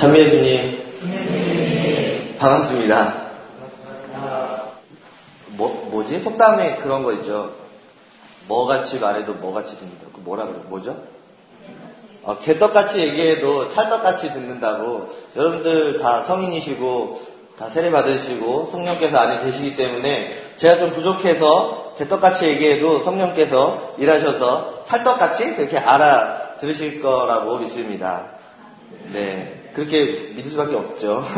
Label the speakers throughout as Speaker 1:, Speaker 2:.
Speaker 1: 담예수님 반갑습니다. 뭐, 뭐지? 속담에 그런 거 있죠. 뭐같이 말해도 뭐같이 듣는다. 그 뭐라 그래? 뭐죠? 어, 개떡같이 얘기해도 찰떡같이 듣는다고. 여러분들 다 성인이시고, 다 세례 받으시고, 성령께서 안에 계시기 때문에 제가 좀 부족해서 개떡같이 얘기해도 성령께서 일하셔서 찰떡같이 그렇게 알아 들으실 거라고 믿습니다. 네. 그렇게 믿을 수밖에 없죠.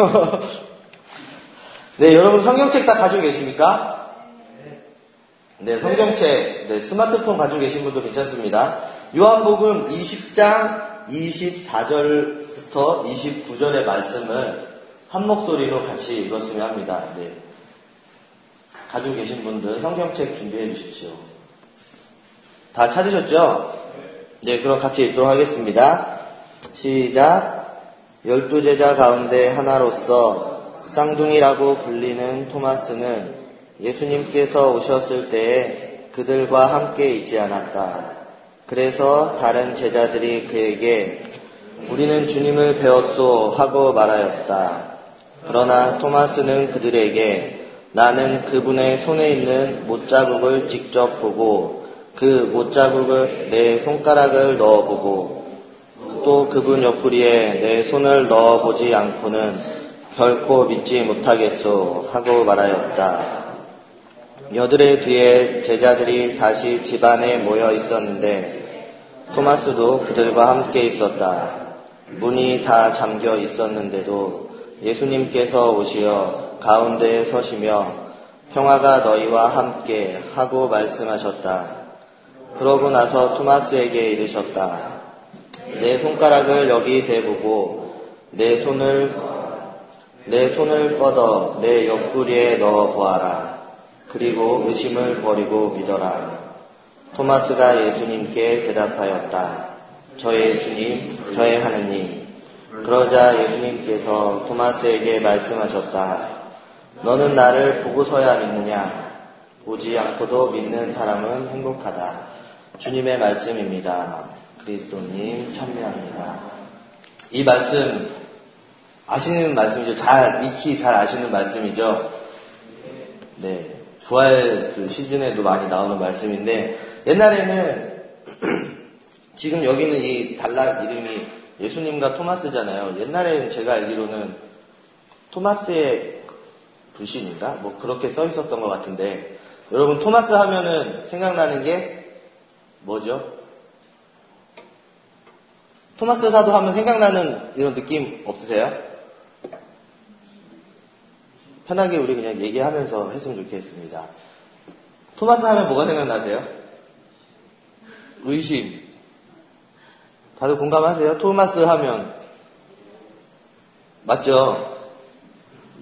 Speaker 1: 네, 여러분 성경책 다 가지고 계십니까? 네, 성경책, 네, 스마트폰 가지고 계신 분도 괜찮습니다. 요한복음 20장 24절부터 29절의 말씀을 한 목소리로 같이 읽었으면 합니다. 네. 가지고 계신 분들 성경책 준비해 주십시오. 다 찾으셨죠? 네, 그럼 같이 읽도록 하겠습니다. 시작. 열두 제자 가운데 하나로서 쌍둥이라고 불리는 토마스는 예수님께서 오셨을 때에 그들과 함께 있지 않았다. 그래서 다른 제자들이 그에게 우리는 주님을 배웠소 하고 말하였다. 그러나 토마스는 그들에게 나는 그분의 손에 있는 못자국을 직접 보고 그 못자국을 내 손가락을 넣어보고 또 그분 옆구리에 내 손을 넣어보지 않고는 결코 믿지 못하겠소 하고 말하였다. 여들의 뒤에 제자들이 다시 집안에 모여 있었는데 토마스도 그들과 함께 있었다. 문이 다 잠겨 있었는데도 예수님께서 오시어 가운데에 서시며 평화가 너희와 함께 하고 말씀하셨다. 그러고 나서 토마스에게 이르셨다. 내 손가락을 여기 대보고 내 손을 내 손을 뻗어 내 옆구리에 넣어 보아라. 그리고 의심을 버리고 믿어라. 토마스가 예수님께 대답하였다. 저의 주님, 저의 하느님. 그러자 예수님께서 토마스에게 말씀하셨다. 너는 나를 보고서야 믿느냐? 보지 않고도 믿는 사람은 행복하다. 주님의 말씀입니다. 그리스도님 참여합니다. 이 말씀 아시는 말씀이죠. 잘 익히 잘 아시는 말씀이죠. 네, 부활 그 시즌에도 많이 나오는 말씀인데 옛날에는 지금 여기는 이 단락 이름이 예수님과 토마스잖아요. 옛날에는 제가 알기로는 토마스의 불신인가? 뭐 그렇게 써 있었던 것 같은데 여러분 토마스 하면은 생각나는 게 뭐죠? 토마스 사도 하면 생각나는 이런 느낌 없으세요? 편하게 우리 그냥 얘기하면서 했으면 좋겠습니다. 토마스 하면 뭐가 생각나세요? 의심. 다들 공감하세요? 토마스 하면. 맞죠?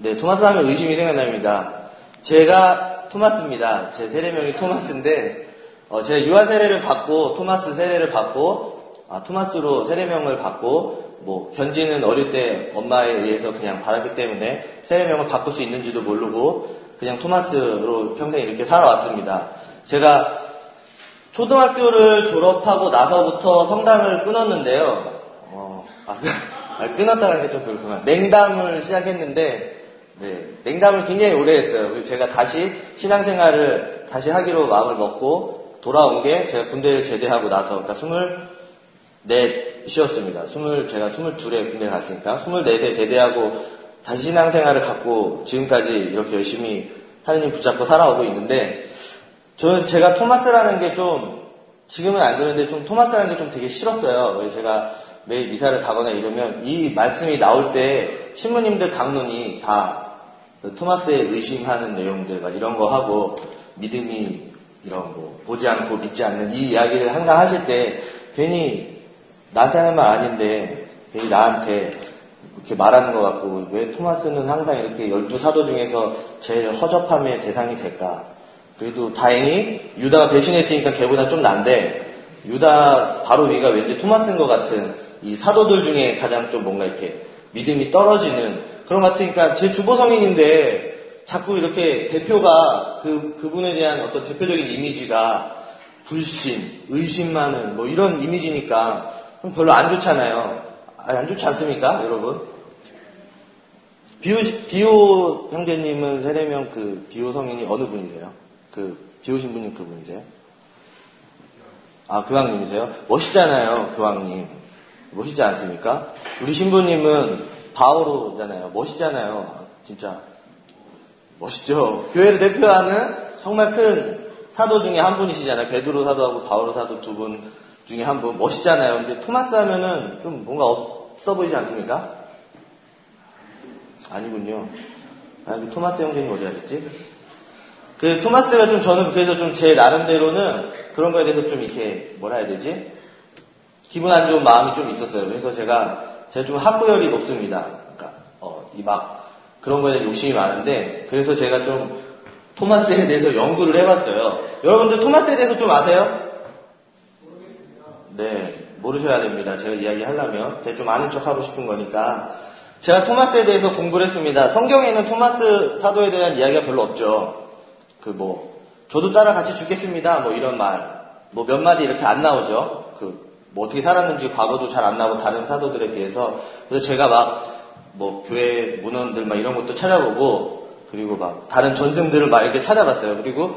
Speaker 1: 네, 토마스 하면 의심이 생각납니다. 제가 토마스입니다. 제 세례명이 토마스인데, 어, 제가 유아 세례를 받고, 토마스 세례를 받고, 아, 토마스로 세례명을 받고 뭐 견지는 어릴 때 엄마에 의해서 그냥 받았기 때문에 세례명을 바꿀 수 있는지도 모르고 그냥 토마스로 평생 이렇게 살아왔습니다. 제가 초등학교를 졸업하고 나서부터 성당을 끊었는데요. 어, 아, 아 끊었다는 게 좀 그렇구나. 맹담을 시작했는데 네, 맹담을 굉장히 오래 했어요. 그리고 제가 다시 신앙생활을 다시 하기로 마음을 먹고 돌아온 게 제가 군대를 제대하고 나서 그러니까 넷이었습니다. 스물, 제가 스물 둘에 군대 갔으니까, 스물넷에 제대하고 다시 신앙생활을 갖고 지금까지 이렇게 열심히 하느님 붙잡고 살아오고 있는데, 저는 제가 토마스라는 게 좀, 지금은 안 그러는데 좀 토마스라는 게 좀 되게 싫었어요. 제가 매일 미사를 가거나 이러면 이 말씀이 나올 때 신부님들 강론이 다그 토마스에 의심하는 내용들 막 이런 거 하고 믿음이 이런 거 보지 않고 믿지 않는 이 이야기를 항상 하실 때 괜히 나한테 하는 말 아닌데 괜히 나한테 이렇게 말하는 것 같고 왜 토마스는 항상 이렇게 열두 사도 중에서 제일 허접함의 대상이 될까? 그래도 다행히 유다가 배신했으니까 걔보다 좀 난데 유다 바로 위가 왠지 토마스인 것 같은 이 사도들 중에 가장 좀 뭔가 이렇게 믿음이 떨어지는 그런 것 같으니까 제 주보 성인인데 자꾸 이렇게 대표가 그 그분에 대한 어떤 대표적인 이미지가 불신, 의심 많은 뭐 이런 이미지니까 별로 안 좋잖아요. 안 좋지 않습니까, 여러분? 비오, 비오 형제님은 세례명 그 비오 성인이 어느 분이세요? 그 비오신 분이 그분이세요? 아, 교황님이세요? 멋있잖아요, 교황님. 멋있지 않습니까? 우리 신부님은 바오로잖아요. 멋있잖아요. 진짜. 멋있죠? 교회를 대표하는 정말 큰 사도 중에 한 분이시잖아요. 베드로 사도하고 바오로 사도 두 분 중에 한 분. 멋있잖아요. 근데 토마스 하면은 좀 뭔가 없어 보이지 않습니까? 아니군요. 아, 그 토마스 형제님 어디 가셨지? 그 토마스가 좀 저는 그래서 좀 제 나름대로는 그런 거에 대해서 좀 이렇게 뭐라 해야 되지? 기분 안 좋은 마음이 좀 있었어요. 그래서 제가 제가 좀 학구열이 높습니다. 그러니까 어, 이 막 그런 거에 대한 욕심이 많은데 그래서 제가 좀 토마스에 대해서 연구를 해봤어요. 여러분들 토마스에 대해서 좀 아세요? 네, 모르셔야 됩니다. 제가 이야기하려면 좀 아는 척 하고 싶은 거니까 제가 토마스에 대해서 공부를 했습니다. 성경에는 토마스 사도에 대한 이야기가 별로 없죠. 그 뭐 저도 따라 같이 죽겠습니다. 뭐 이런 말, 뭐 몇 마디 이렇게 안 나오죠. 그 뭐 어떻게 살았는지 과거도 잘 안 나오고 다른 사도들에 비해서 그래서 제가 막 뭐 교회 문헌들 막 이런 것도 찾아보고 그리고 막 다른 전승들을 막 이렇게 찾아봤어요. 그리고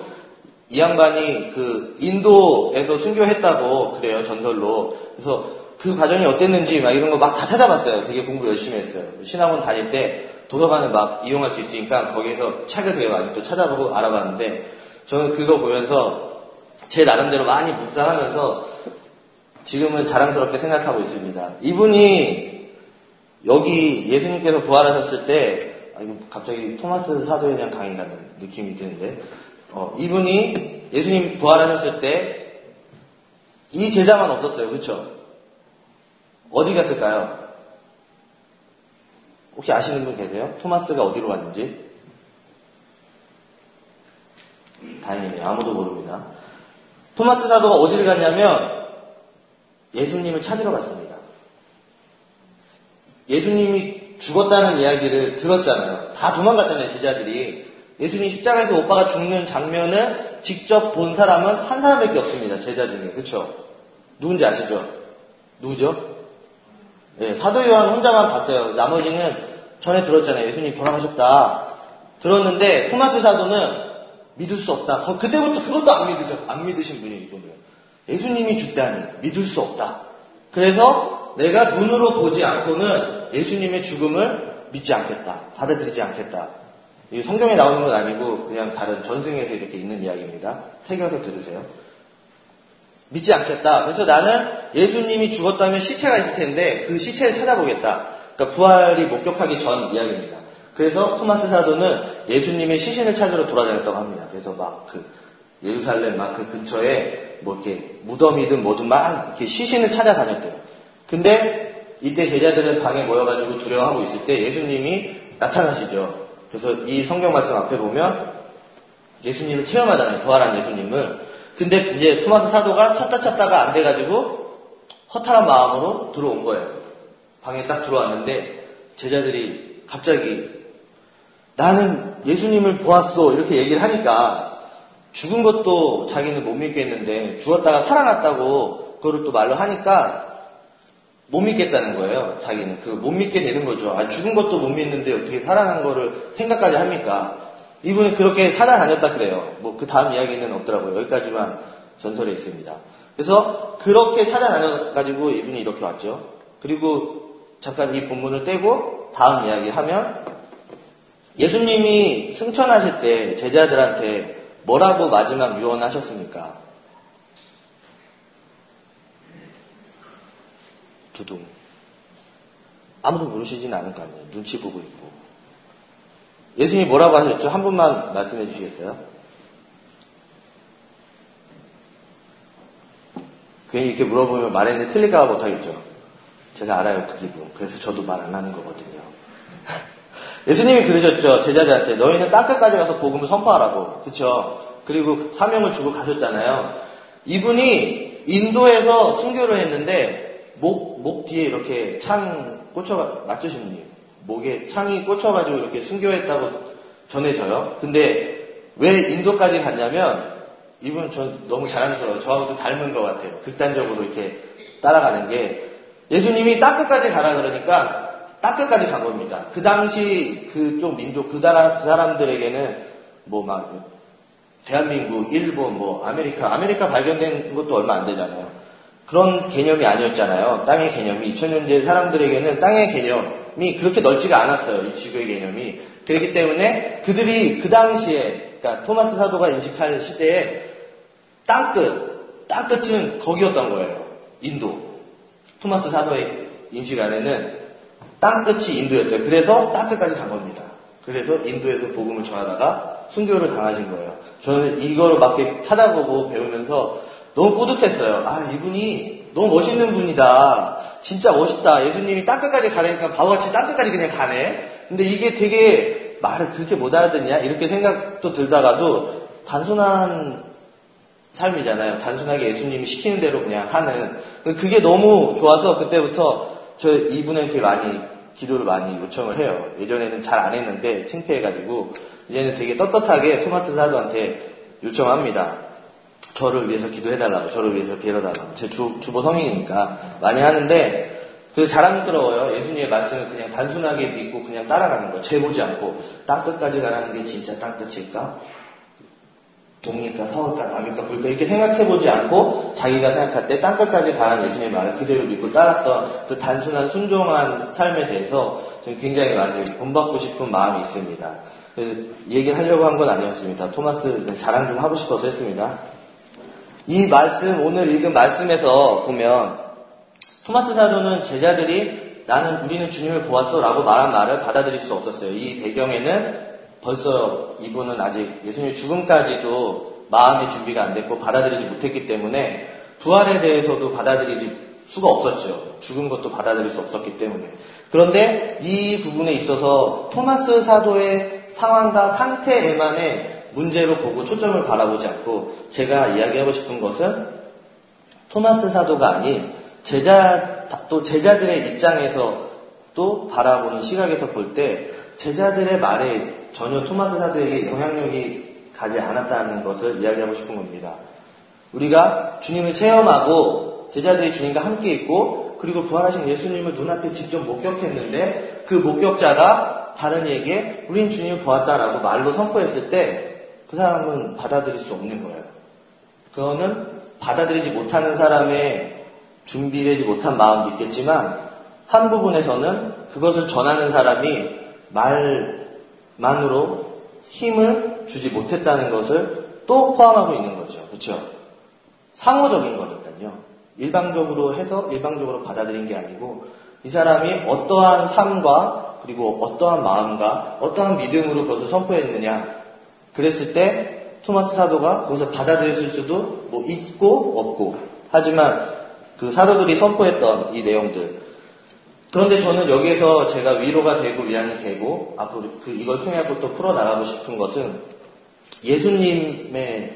Speaker 1: 이 양반이 그 인도에서 순교했다고 그래요 전설로. 그래서 그 과정이 어땠는지 막 이런 거 막 다 찾아봤어요. 되게 공부 열심히 했어요. 신학원 다닐 때 도서관을 막 이용할 수 있으니까 거기에서 책을 되게 많이 또 찾아보고 알아봤는데 저는 그거 보면서 제 나름대로 많이 묵상하면서 지금은 자랑스럽게 생각하고 있습니다. 이분이 여기 예수님께서 부활하셨을 때 아, 갑자기 토마스 사도에 대한 강의라는 느낌이 드는데 어, 이분이 예수님 부활하셨을 때 이 제자만 없었어요. 그렇죠? 어디 갔을까요? 혹시 아시는 분 계세요? 토마스가 어디로 갔는지? 다행이네요. 아무도 모릅니다. 토마스 사도가 어디를 갔냐면 예수님을 찾으러 갔습니다. 예수님이 죽었다는 이야기를 들었잖아요. 다 도망갔잖아요, 제자들이. 예수님 십자가에서 오빠가 죽는 장면을 직접 본 사람은 한 사람밖에 없습니다, 제자 중에. 그쵸? 누군지 아시죠? 누구죠? 네, 사도 요한 혼자만 봤어요. 나머지는 전에 들었잖아요. 예수님 돌아가셨다. 들었는데 토마스 사도는 믿을 수 없다. 그때부터 그것도 안 믿으셨, 안 믿으신 분이 이분은. 예수님이 죽다니 믿을 수 없다. 그래서 내가 눈으로 보지 않고는 예수님의 죽음을 믿지 않겠다. 받아들이지 않겠다. 성경에 나오는 건 아니고 그냥 다른 전승에서 이렇게 있는 이야기입니다. 새겨서 들으세요. 믿지 않겠다. 그래서 나는 예수님이 죽었다면 시체가 있을 텐데 그 시체를 찾아보겠다. 그러니까 부활이 목격하기 전 이야기입니다. 그래서 토마스 사도는 예수님의 시신을 찾으러 돌아다녔다고 합니다. 그래서 막 그 예루살렘 막 그 근처에 뭐 이렇게 무덤이든 뭐든 막 이렇게 시신을 찾아다녔대요. 근데 이때 제자들은 방에 모여가지고 두려워하고 있을 때 예수님이 나타나시죠. 그래서 이 성경 말씀 앞에 보면 예수님을 체험하잖아요. 부활한 예수님을. 근데 이제 토마스 사도가 찾다 찾다가 안 돼가지고 허탈한 마음으로 들어온 거예요. 방에 딱 들어왔는데 제자들이 갑자기 나는 예수님을 보았어 이렇게 얘기를 하니까 죽은 것도 자기는 못 믿겠는데 죽었다가 살아났다고 그거를 또 말로 하니까 못 믿겠다는 거예요. 자기는 그 못 믿게 되는 거죠. 아, 죽은 것도 못 믿는데 어떻게 살아난 거를 생각까지 합니까? 이분이 그렇게 찾아다녔다 그래요. 뭐 그 다음 이야기는 없더라고요. 여기까지만 전설에 있습니다. 그래서 그렇게 찾아다녀가지고 이분이 이렇게 왔죠. 그리고 잠깐 이 본문을 떼고 다음 이야기 하면 예수님이 승천하실 때 제자들한테 뭐라고 마지막 유언하셨습니까? 두둥. 아무도 모르시진 않을 거 아니에요. 눈치 보고 있고. 예수님이 뭐라고 하셨죠? 한 분만 말씀해 주시겠어요? 괜히 이렇게 물어보면 말했는데 틀릴까 봐 못하겠죠. 제가 알아요, 그 기분. 그래서 저도 말 안 하는 거거든요. 예수님이 그러셨죠. 제자들한테 너희는 땅끝까지 가서 복음을 선포하라고. 그쵸? 그리고 사명을 주고 가셨잖아요. 이분이 인도에서 순교를 했는데 목, 목 뒤에 이렇게 창 맞으신 분이 목에 창이 꽂혀가지고 이렇게 순교했다고 전해져요. 근데 왜 인도까지 갔냐면 이분 전 너무 자랑스러워요. 저하고 좀 닮은 것 같아요. 극단적으로 이렇게 따라가는 게 예수님이 땅 끝까지 가라 그러니까 땅 끝까지 간 겁니다. 그 당시 그쪽 민족, 그, 사람, 그 사람들에게는 뭐 막, 대한민국, 일본, 뭐, 아메리카, 아메리카 발견된 것도 얼마 안 되잖아요. 그런 개념이 아니었잖아요. 땅의 개념이. 2000년대 사람들에게는 땅의 개념이 그렇게 넓지가 않았어요. 이 지구의 개념이. 그렇기 때문에 그들이 그 당시에, 그러니까 토마스 사도가 인식하는 시대에 땅끝, 땅끝은 거기였던 거예요. 인도. 토마스 사도의 인식 안에는 땅끝이 인도였대요. 그래서 땅끝까지 간 겁니다. 그래서 인도에서 복음을 전하다가 순교를 당하신 거예요. 저는 이거를 막 이렇게 찾아보고 배우면서 너무 뿌듯했어요. 아, 이분이 너무 멋있는 분이다. 진짜 멋있다. 예수님이 땅끝까지 가려니까 바보같이 땅끝까지 그냥 가네. 근데 이게 되게 말을 그렇게 못 알아듣냐? 이렇게 생각도 들다가도 단순한 삶이잖아요. 단순하게 예수님이 시키는 대로 그냥 하는. 그게 너무 좋아서 그때부터 저 이분한테 많이 기도를 많이 요청을 해요. 예전에는 잘 안 했는데 창피해가지고 이제는 되게 떳떳하게 토마스 사도한테 요청합니다. 저를 위해서 기도해달라고, 저를 위해서 빌어달라고. 제 주, 주보 성인이니까 많이 하는데 그 자랑스러워요. 예수님의 말씀을 그냥 단순하게 믿고 그냥 따라가는 거. 재보지 않고 땅끝까지 가라는 게 진짜 땅끝일까? 동일까, 서울까, 남일까, 불까 이렇게 생각해보지 않고 자기가 생각할 때 땅끝까지 가라는 예수님의 말을 그대로 믿고 따랐던 그 단순한 순종한 삶에 대해서 저는 굉장히 많이 본받고 싶은 마음이 있습니다. 얘기를 하려고 한 건 아니었습니다. 토마스 자랑 좀 하고 싶어서 했습니다. 이 말씀, 오늘 읽은 말씀에서 보면 토마스 사도는 제자들이 나는 우리는 주님을 보았어 라고 말한 말을 받아들일 수 없었어요. 이 배경에는 벌써 이분은 아직 예수님 죽음까지도 마음의 준비가 안 됐고 받아들이지 못했기 때문에 부활에 대해서도 받아들이지 수가 없었죠. 죽은 것도 받아들일 수 없었기 때문에. 그런데 이 부분에 있어서 토마스 사도의 상황과 상태에만의 문제로 보고 초점을 바라보지 않고 제가 이야기하고 싶은 것은 토마스 사도가 아닌 제자, 또 제자들의 입장에서 또 바라보는 시각에서 볼 때 제자들의 말에 전혀 토마스 사도에게 영향력이 가지 않았다는 것을 이야기하고 싶은 겁니다. 우리가 주님을 체험하고 제자들이 주님과 함께 있고 그리고 부활하신 예수님을 눈앞에 직접 목격했는데 그 목격자가 다른 이에게 우린 주님을 보았다라고 말로 선포했을 때 그 사람은 받아들일 수 없는 거예요. 그거는 받아들이지 못하는 사람의 준비되지 못한 마음도 있겠지만 한 부분에서는 그것을 전하는 사람이 말 만으로 힘을 주지 못했다는 것을 또 포함하고 있는 거죠. 그렇죠? 상호적인 거니까요. 일방적으로 해서 일방적으로 받아들인 게 아니고 이 사람이 어떠한 삶과 그리고 어떠한 마음과 어떠한 믿음으로 그것을 선포했느냐 그랬을 때 토마스 사도가 그것을 받아들였을 수도 뭐 있고 없고 하지만 그 사도들이 선포했던 이 내용들 그런데 저는 여기에서 제가 위로가 되고 위안이 되고 앞으로 그 이걸 통해 또 풀어나가고 싶은 것은 예수님의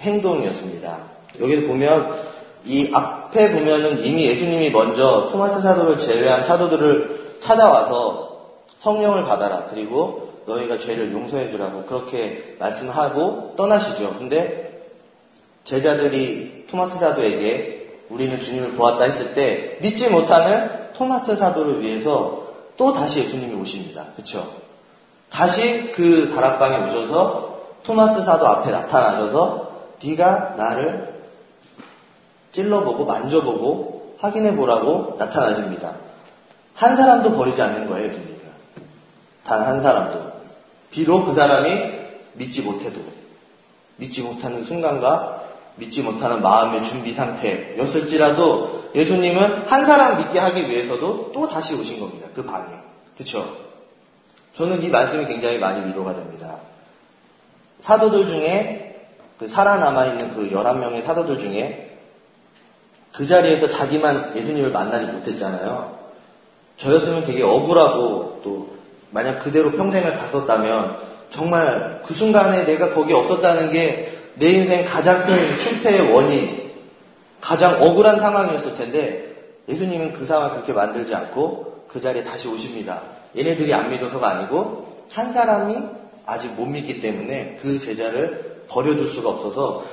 Speaker 1: 행동이었습니다. 여기서 보면 이 앞에 보면은 이미 예수님이 먼저 토마스 사도를 제외한 사도들을 찾아와서 성령을 받아라. 그리고 너희가 죄를 용서해 주라고 그렇게 말씀하고 떠나시죠. 근데 제자들이 토마스 사도에게 우리는 주님을 보았다 했을 때 믿지 못하는 토마스 사도를 위해서 또 다시 예수님이 오십니다. 그렇죠? 다시 그 다락방에 오셔서 토마스 사도 앞에 나타나셔서 네가 나를 찔러보고 만져보고 확인해 보라고 나타나십니다. 한 사람도 버리지 않는 거예요, 예수님은. 단한 사람도. 비록 그 사람이 믿지 못해도 믿지 못하는 순간과 믿지 못하는 마음의 준비 상태였을지라도 예수님은 한 사람 믿게 하기 위해서도 또 다시 오신 겁니다. 그 방에. 그쵸? 저는 이 말씀이 굉장히 많이 위로가 됩니다. 사도들 중에 그 살아남아있는 그 11명의 사도들 중에 그 자리에서 자기만 예수님을 만나지 못했잖아요. 저였으면 되게 억울하고 또 만약 그대로 평생을 갔었다면 정말 그 순간에 내가 거기 없었다는 게 내 인생 가장 큰 실패의 원인, 가장 억울한 상황이었을 텐데 예수님은 그 상황을 그렇게 만들지 않고 그 자리에 다시 오십니다. 얘네들이 안 믿어서가 아니고 한 사람이 아직 못 믿기 때문에 그 제자를 버려줄 수가 없어서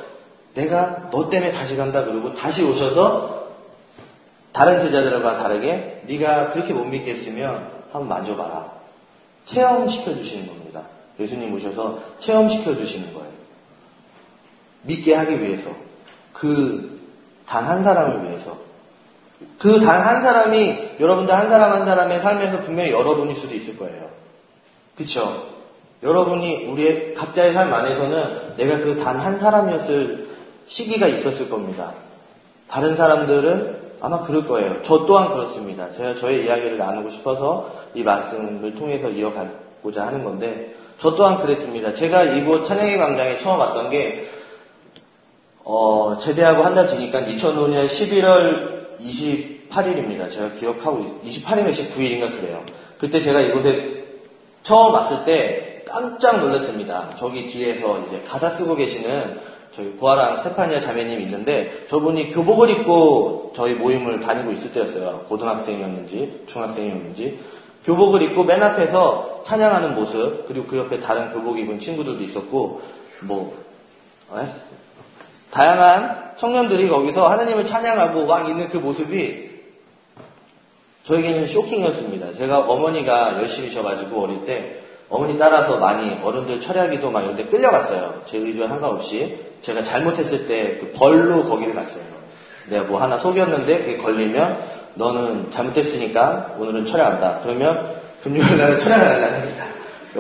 Speaker 1: 내가 너 때문에 다시 간다 그러고 다시 오셔서 다른 제자들과 다르게 네가 그렇게 못 믿겠으면 한번 만져봐라. 체험시켜 주시는 겁니다. 예수님 오셔서 체험시켜 주시는 거예요. 믿게 하기 위해서. 그 단 한 사람을 위해서. 그 단 한 사람이 여러분들 한 사람 한 사람의 삶에서 분명히 여러분일 수도 있을 거예요. 그쵸? 여러분이 우리의 각자의 삶 안에서는 내가 그 단 한 사람이었을 시기가 있었을 겁니다. 다른 사람들은 아마 그럴 거예요. 저 또한 그렇습니다. 제가 저의 이야기를 나누고 싶어서 이 말씀을 통해서 이어가고자 하는 건데, 저 또한 그랬습니다. 제가 이곳 찬양의 광장에 처음 왔던 게, 어, 제대하고 한 달 뒤니까 2005년 11월 28일입니다. 제가 기억하고, 28일인가 29일인가 그래요. 그때 제가 이곳에 처음 왔을 때 깜짝 놀랐습니다. 저기 뒤에서 이제 가사 쓰고 계시는 저희 보아랑 스테파니아 자매님이 있는데 저분이 교복을 입고 저희 모임을 다니고 있을 때였어요. 고등학생이었는지 중학생이었는지 교복을 입고 맨 앞에서 찬양하는 모습 그리고 그 옆에 다른 교복 입은 친구들도 있었고 뭐 에? 다양한 청년들이 거기서 하나님을 찬양하고 막 있는 그 모습이 저에게는 쇼킹이었습니다. 제가 어머니가 열심히셔가지고 어릴 때 어머니 따라서 많이 어른들 철야기도 막 이런 데 끌려갔어요. 제 의지와 상관없이. 제가 잘못했을 때 그 벌로 거기를 갔어요. 내가 뭐 하나 속였는데 그게 걸리면 너는 잘못했으니까 오늘은 철야한다. 그러면 금요일 날은 철야가 날라갑니다.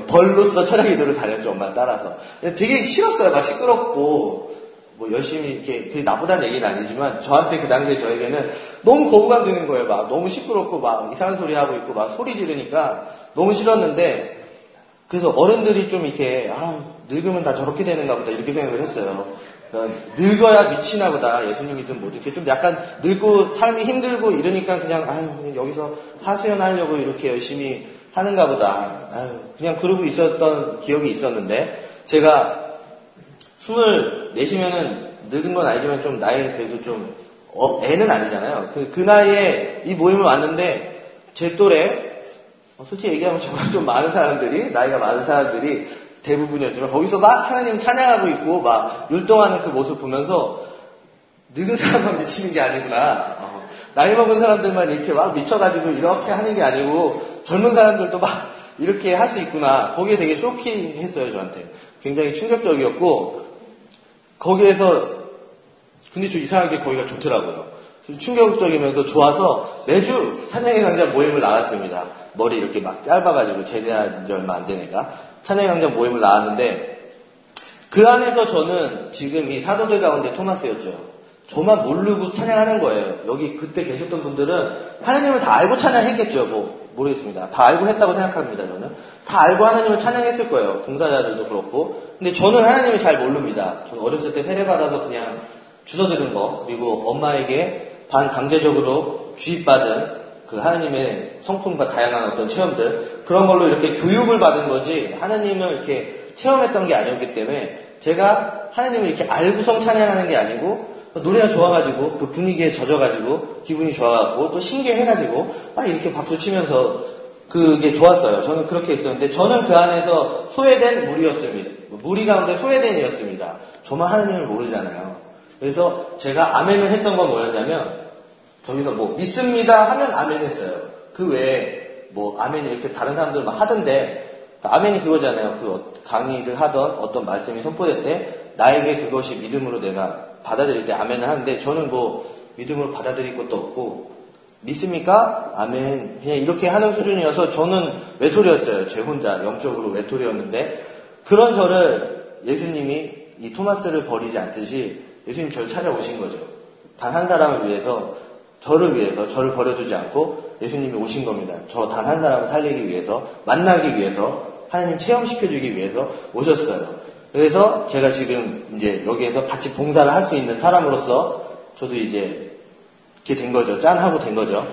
Speaker 1: 벌로서 철야 기도를 다녔죠, 엄마 따라서. 되게 싫었어요. 막 시끄럽고, 뭐 열심히 이렇게, 그게 나쁘다는 얘기는 아니지만, 저한테 그 당시에 저에게는 너무 거부감 드는 거예요. 막 너무 시끄럽고, 막 이상한 소리 하고 있고, 막 소리 지르니까 너무 싫었는데, 그래서 어른들이 좀 이렇게, 아, 늙으면 다 저렇게 되는가 보다 이렇게 생각을 했어요. 늙어야 미치나 보다. 예수님이든 뭐 이렇게 좀 약간 늙고 삶이 힘들고 이러니까 그냥 아유 여기서 하수연하려고 이렇게 열심히 하는가 보다. 아유 그냥 그러고 있었던 기억이 있었는데 제가 스물 네시면은 늙은 건 아니지만 좀 나이 그래도 좀 어, 애는 아니잖아요. 그, 그 나이에 이 모임을 왔는데 제 또래 어, 솔직히 얘기하면 정말 좀 많은 사람들이 나이가 많은 사람들이 대부분이었지만 거기서 막 하나님 찬양하고 있고 막 율동하는 그 모습 보면서 늙은 사람만 미치는 게 아니구나. 어, 나이 먹은 사람들만 이렇게 막 미쳐가지고 이렇게 하는 게 아니고 젊은 사람들도 막 이렇게 할 수 있구나. 거기에 되게 쇼킹했어요 저한테. 굉장히 충격적이었고 거기에서 근데 저 이상하게 거기가 좋더라고요. 충격적이면서 좋아서 매주 찬양의 강좌 모임을 나갔습니다. 머리 이렇게 막 짧아가지고 제대한 지 얼마 안 된 애가. 찬양강장 모임을 나왔는데 그 안에서 저는 지금 이 사도들 가운데 토마스였죠. 저만 모르고 찬양하는 거예요. 여기 그때 계셨던 분들은 하나님을 다 알고 찬양했겠죠. 뭐 모르겠습니다. 다 알고 했다고 생각합니다. 저는 다 알고 하나님을 찬양했을 거예요. 봉사자들도 그렇고. 근데 저는 하나님을 잘 모릅니다. 저는 어렸을 때 세례 받아서 그냥 주워 들은 거 그리고 엄마에게 반 강제적으로 주입받은 그 하나님의 성품과 다양한 어떤 체험들 그런 걸로 이렇게 교육을 받은 거지 하나님을 이렇게 체험했던 게 아니었기 때문에 제가 하나님을 이렇게 알고성 찬양하는 게 아니고 노래가 좋아가지고 그 분위기에 젖어가지고 기분이 좋아가지고 또 신기해가지고 막 이렇게 박수 치면서 그게 좋았어요. 저는 그렇게 했었는데 저는 그 안에서 소외된 무리였습니다. 무리 가운데 소외된 이었습니다. 저만 하나님을 모르잖아요. 그래서 제가 아멘을 했던 건 뭐였냐면 저기서 뭐 믿습니다 하면 아멘 했어요. 그 외에 뭐 아멘이 이렇게 다른 사람들 막 하던데 아멘이 그거잖아요. 그 강의를 하던 어떤 말씀이 선포될 때 나에게 그것이 믿음으로 내가 받아들일 때 아멘을 하는데 저는 뭐 믿음으로 받아들일 것도 없고 믿습니까? 아멘. 그냥 이렇게 하는 수준이어서 저는 외톨이였어요. 제 혼자 영적으로 외톨이였는데 그런 저를 예수님이 이 토마스를 버리지 않듯이 예수님 저를 찾아오신 거죠. 단 한 사람을 위해서 저를 위해서 저를 버려두지 않고 예수님이 오신 겁니다. 저 단 한 사람을 살리기 위해서 만나기 위해서 하나님 체험시켜주기 위해서 오셨어요. 그래서 제가 지금 이제 여기에서 같이 봉사를 할 수 있는 사람으로서 저도 이제 이렇게 된 거죠. 짠하고 된 거죠.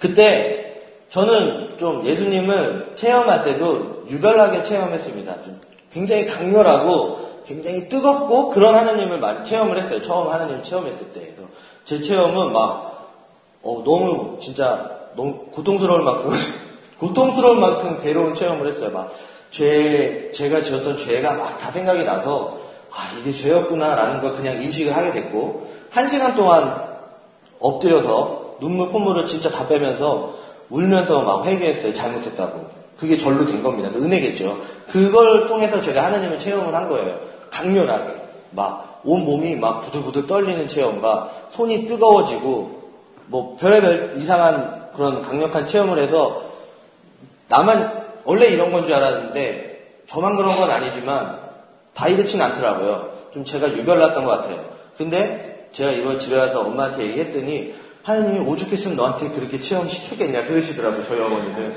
Speaker 1: 그때 저는 좀 예수님을 체험할 때도 유별나게 체험했습니다. 좀 굉장히 강렬하고 굉장히 뜨겁고 그런 하나님을 많이 체험을 했어요. 처음 하나님을 체험했을 때. 제 체험은 막, 어, 너무, 진짜, 너무 고통스러울 만큼, 고통스러울 만큼 괴로운 체험을 했어요. 막, 죄, 제가 지었던 죄가 막 다 생각이 나서, 아, 이게 죄였구나라는 걸 그냥 인식을 하게 됐고, 한 시간 동안 엎드려서 눈물 콧물을 진짜 다 빼면서 울면서 막 회개했어요. 잘못했다고. 그게 절로 된 겁니다. 그 은혜겠죠. 그걸 통해서 제가 하나님을 체험을 한 거예요. 강렬하게. 막 온몸이 막 부들부들 떨리는 체험과 손이 뜨거워지고 뭐 별의별 이상한 그런 강력한 체험을 해서 나만 원래 이런 건 줄 알았는데 저만 그런 건 아니지만 다 이렇진 않더라고요. 좀 제가 유별났던 것 같아요. 근데 제가 이걸 집에 가서 엄마한테 얘기했더니 하나님이 오죽했으면 너한테 그렇게 체험시켰겠냐 그러시더라고요. 저희 어머니는.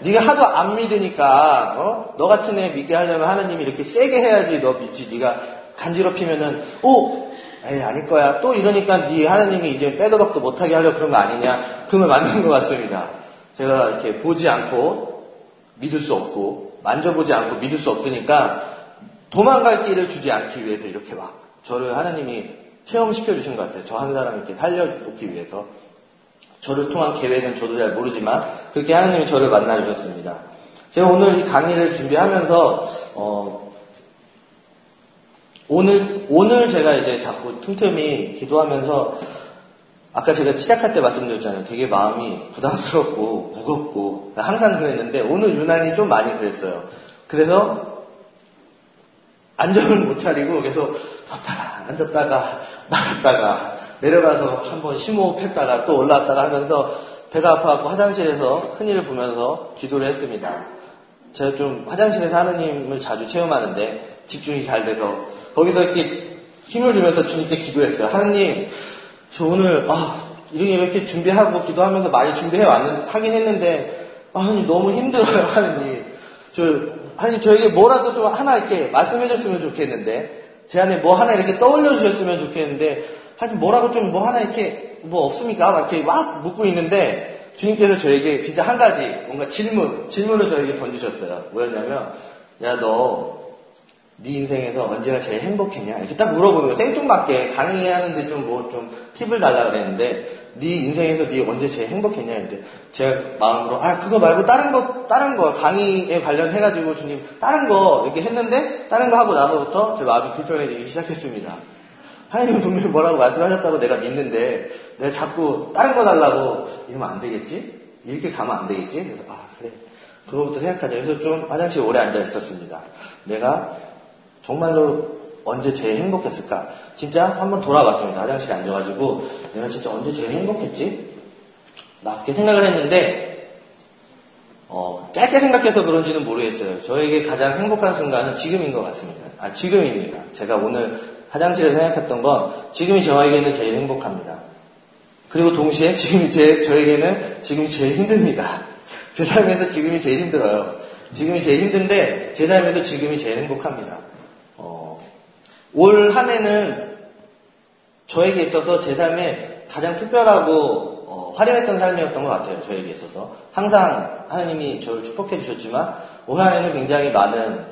Speaker 1: 네가 하도 안 믿으니까 어? 너 같은 애 믿게 하려면 하나님이 이렇게 세게 해야지 너 믿지. 네가 간지럽히면은 오 에이 아닐 거야. 또 이러니까 네 하나님이 이제 빼도 박도 못하게 하려 고 그런 거 아니냐. 그말 맞는 것 같습니다. 제가 이렇게 보지 않고 믿을 수 없고 만져보지 않고 믿을 수 없으니까 도망갈 길을 주지 않기 위해서 이렇게 막 저를 하나님이 체험시켜 주신 것 같아요. 저 한 사람 이렇게 살려놓기 위해서. 저를 통한 계획은 저도 잘 모르지만 그렇게 하나님이 저를 만나 주셨습니다. 제가 오늘 이 강의를 준비하면서 어, 오늘 오늘 제가 이제 자꾸 틈틈이 기도하면서 아까 제가 시작할 때 말씀드렸잖아요. 되게 마음이 부담스럽고 무겁고 항상 그랬는데 오늘 유난히 좀 많이 그랬어요. 그래서 안정을 못 차리고 계속 섰다가 앉았다가 나갔다가 내려가서 한번 심호흡했다가 또 올라왔다가 하면서 배가 아파갖고 화장실에서 큰일을 보면서 기도를 했습니다. 제가 좀 화장실에서 하느님을 자주 체험하는데 집중이 잘 돼서 거기서 이렇게 힘을 주면서 주님께 기도했어요. 하느님, 저 오늘 아, 이렇게 이렇게 준비하고 기도하면서 많이 준비해 왔는 하긴 했는데 아, 하느님 너무 힘들어요, 하느님. 저 하느님 저에게 뭐라도 좀 하나 이렇게 말씀해 줬으면 좋겠는데 제 안에 뭐 하나 이렇게 떠올려 주셨으면 좋겠는데 하여튼 뭐라고 좀 뭐 하나 이렇게 뭐 없습니까? 막 이렇게 막 묻고 있는데 주님께서 저에게 진짜 한 가지 뭔가 질문, 질문을 저에게 던지셨어요. 뭐였냐면, 야, 너, 네 인생에서 언제가 제일 행복했냐? 이렇게 딱 물어보는 거예요. 생뚱맞게 강의하는데 좀 뭐 좀 팁을 달라 그랬는데, 네 인생에서 네 언제 제일 행복했냐? 했는데, 제가 마음으로, 아, 그거 말고 다른 거, 다른 거, 강의에 관련해 가지고 주님, 다른 거, 이렇게 했는데, 다른 거 하고 나서부터 제 마음이 불편해지기 시작했습니다. 하나님 분명히 뭐라고 말씀하셨다고 내가 믿는데 내가 자꾸 다른 거 달라고 이러면 안 되겠지? 이렇게 가면 안 되겠지? 그래서 아 그래 그거부터 생각하자. 그래서 좀 화장실에 오래 앉아 있었습니다. 내가 정말로 언제 제일 행복했을까? 진짜 한번 돌아봤습니다. 화장실에 앉아가지고 내가 진짜 언제 제일 행복했지? 막 그렇게 생각을 했는데 어, 짧게 생각해서 그런지는 모르겠어요. 저에게 가장 행복한 순간은 지금인 것 같습니다. 아, 지금입니다. 제가 오늘 화장실에서 생각했던 건 지금이 저에게는 제일 행복합니다. 그리고 동시에 지금이 제, 저에게는 지금이 제일 힘듭니다. 제 삶에서 지금이 제일 힘들어요. 지금이 제일 힘든데 제 삶에서 지금이 제일 행복합니다. 어, 올한 해는 저에게 있어서 제 삶에 가장 특별하고 어, 화려했던 삶이었던 것 같아요. 저에게 있어서 항상 하나님이 저를 축복해 주셨지만 올 한 해는 굉장히 많은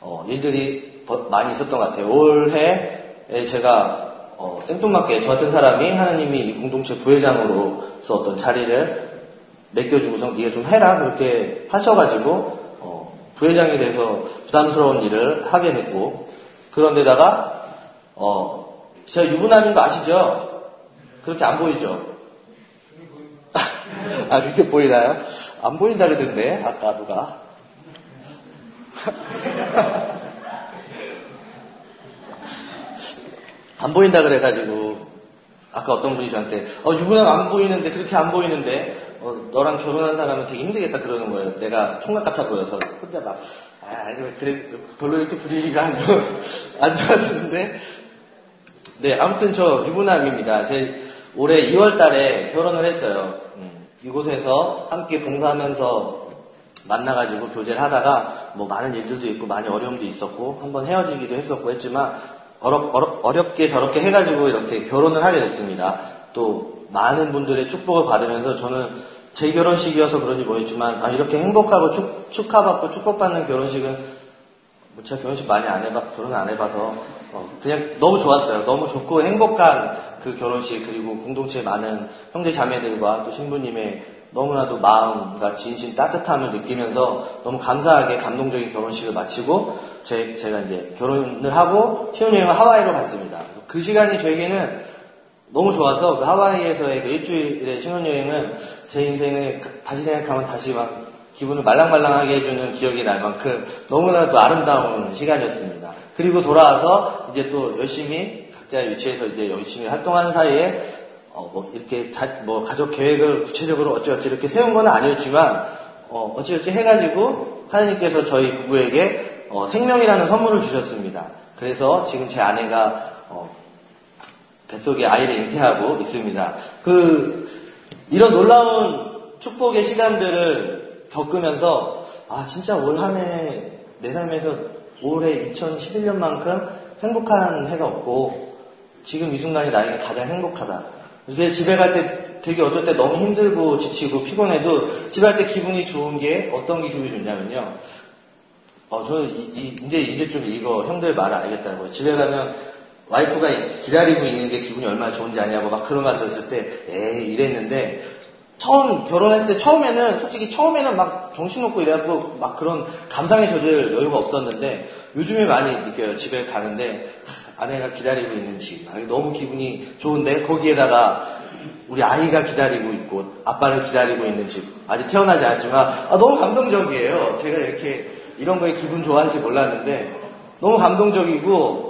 Speaker 1: 어, 일들이 많이 있었던 것 같아요. 올해 예, 제가 어, 생뚱맞게 저 같은 사람이 하나님이 이 공동체 부회장으로서 어떤 자리를 맡겨주고서 네가 좀 해라 그렇게 하셔가지고 어, 부회장이 돼서 부담스러운 일을 하게 됐고 그런데다가 어, 제가 유부남인 거 아시죠? 그렇게 안 보이죠? 아 그렇게 보이나요? 안 보인다 그러던데 아까 누가 안 보인다 그래가지고 아까 어떤 분이 저한테 어 유부남 안 보이는데 그렇게 안 보이는데 어, 너랑 결혼한 사람은 되게 힘들겠다 그러는 거예요. 내가 총각 같아 보여서 혼자 막 아, 그래 별로 이렇게 분위기가 안, 좋, 안 좋았는데 네 아무튼 저 유부남입니다. 제 올해 2월 달에 결혼을 했어요. 음, 이곳에서 함께 봉사하면서 만나가지고 교제를 하다가 뭐 많은 일들도 있고 많이 어려움도 있었고 한번 헤어지기도 했었고 했지만 어렵, 어렵, 어렵게 저렇게 해가지고 이렇게 결혼을 하게 됐습니다. 또 많은 분들의 축복을 받으면서 저는 제 결혼식이어서 그런지 모르겠지만 아, 이렇게 행복하고 축, 축하받고 축복받는 결혼식은 뭐 제가 결혼식 많이 안 해봐 결혼 안 해봐서 어, 그냥 너무 좋았어요. 너무 좋고 행복한 그 결혼식 그리고 공동체 많은 형제 자매들과 또 신부님의 너무나도 마음과 진심 따뜻함을 느끼면서 너무 감사하게 감동적인 결혼식을 마치고 제, 제가 이제 결혼을 하고 신혼여행을 하와이로 갔습니다. 그 시간이 저에게는 너무 좋아서 그 하와이에서의 그 일주일의 신혼여행은 제 인생을 다시 생각하면 다시 막 기분을 말랑말랑하게 해주는 기억이 날 만큼 너무나도 아름다운 시간이었습니다. 그리고 돌아와서 이제 또 열심히 각자의 위치에서 이제 열심히 활동하는 사이에 어, 뭐 이렇게 자, 뭐 가족 계획을 구체적으로 어찌어찌 이렇게 세운 건 아니었지만 어, 어찌어찌 해가지고 하나님께서 저희 부부에게 어, 생명이라는 선물을 주셨습니다. 그래서 지금 제 아내가 어, 뱃속에 아이를 잉태하고 있습니다. 그 이런 놀라운 축복의 시간들을 겪으면서 아 진짜 올 한 해 내 삶에서 올해 2011년만큼 행복한 해가 없고 지금 이 순간이 나에게 가장 행복하다. 이게 집에 갈 때 되게 어떨 때 너무 힘들고 지치고 피곤해도 집에 갈 때 기분이 좋은 게 어떤 게 기분이 좋냐면요. 어, 저는 이, 제 이제 좀 이거 형들 말 알겠다고. 집에 가면 와이프가 기다리고 있는 게 기분이 얼마나 좋은지 아냐고 막 그런 말 들었을 때, 에이, 이랬는데, 처음 결혼했을 때 처음에는 솔직히 처음에는 막 정신없고 이래갖고 막 그런 감상에 젖을 여유가 없었는데 요즘에 많이 느껴요. 집에 가는데 아내가 기다리고 있는 집. 너무 기분이 좋은데 거기에다가 우리 아이가 기다리고 있고 아빠를 기다리고 있는 집. 아직 태어나지 않았지만 아, 너무 감동적이에요. 제가 이렇게 이런 거에 기분 좋아할지 몰랐는데 너무 감동적이고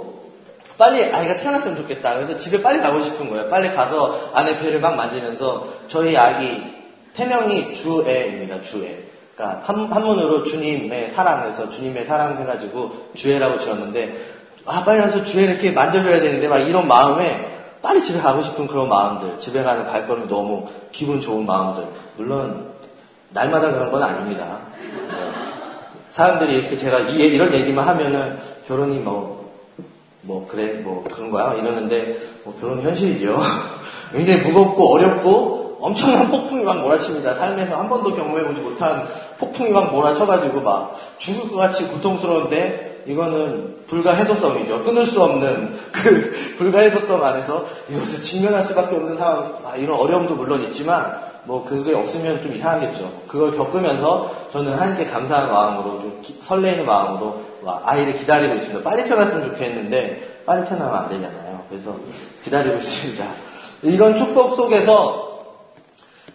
Speaker 1: 빨리 아이가 태어났으면 좋겠다. 그래서 집에 빨리 가고 싶은 거예요. 빨리 가서 아내 배를 막 만지면서 저희 아기 태명이 주애입니다. 주애. 그러니까 한, 한문으로 주님의 사랑에서 주님의 사랑 해가지고 주애라고 지었는데 아 빨리 가서 주애 이렇게 만져줘야 되는데 막 이런 마음에 빨리 집에 가고 싶은 그런 마음들 집에 가는 발걸음이 너무 기분 좋은 마음들 물론 날마다 그런 건 아닙니다. 네. 사람들이 이렇게 제가 이, 이런 얘기만 하면은 결혼이 뭐 뭐 그래 뭐 그런 거야 이러는데 뭐 결혼 현실이죠. 굉장히 무겁고 어렵고 엄청난 폭풍이 막 몰아칩니다. 삶에서 한 번도 경험해보지 못한 폭풍이 막 몰아쳐가지고 막 죽을 것 같이 고통스러운데 이거는 불가해소성이죠. 끊을 수 없는 그 불가해소성 안에서 이것을 직면할 수밖에 없는 상황, 아, 이런 어려움도 물론 있지만 뭐 그게 없으면 좀 이상하겠죠. 그걸 겪으면서 저는 하나님께 감사한 마음으로 좀 기, 설레는 마음으로 아이를 기다리고 있습니다. 빨리 태어났으면 좋겠는데 빨리 태어나면 안 되잖아요. 그래서 기다리고 있습니다. 이런 축복 속에서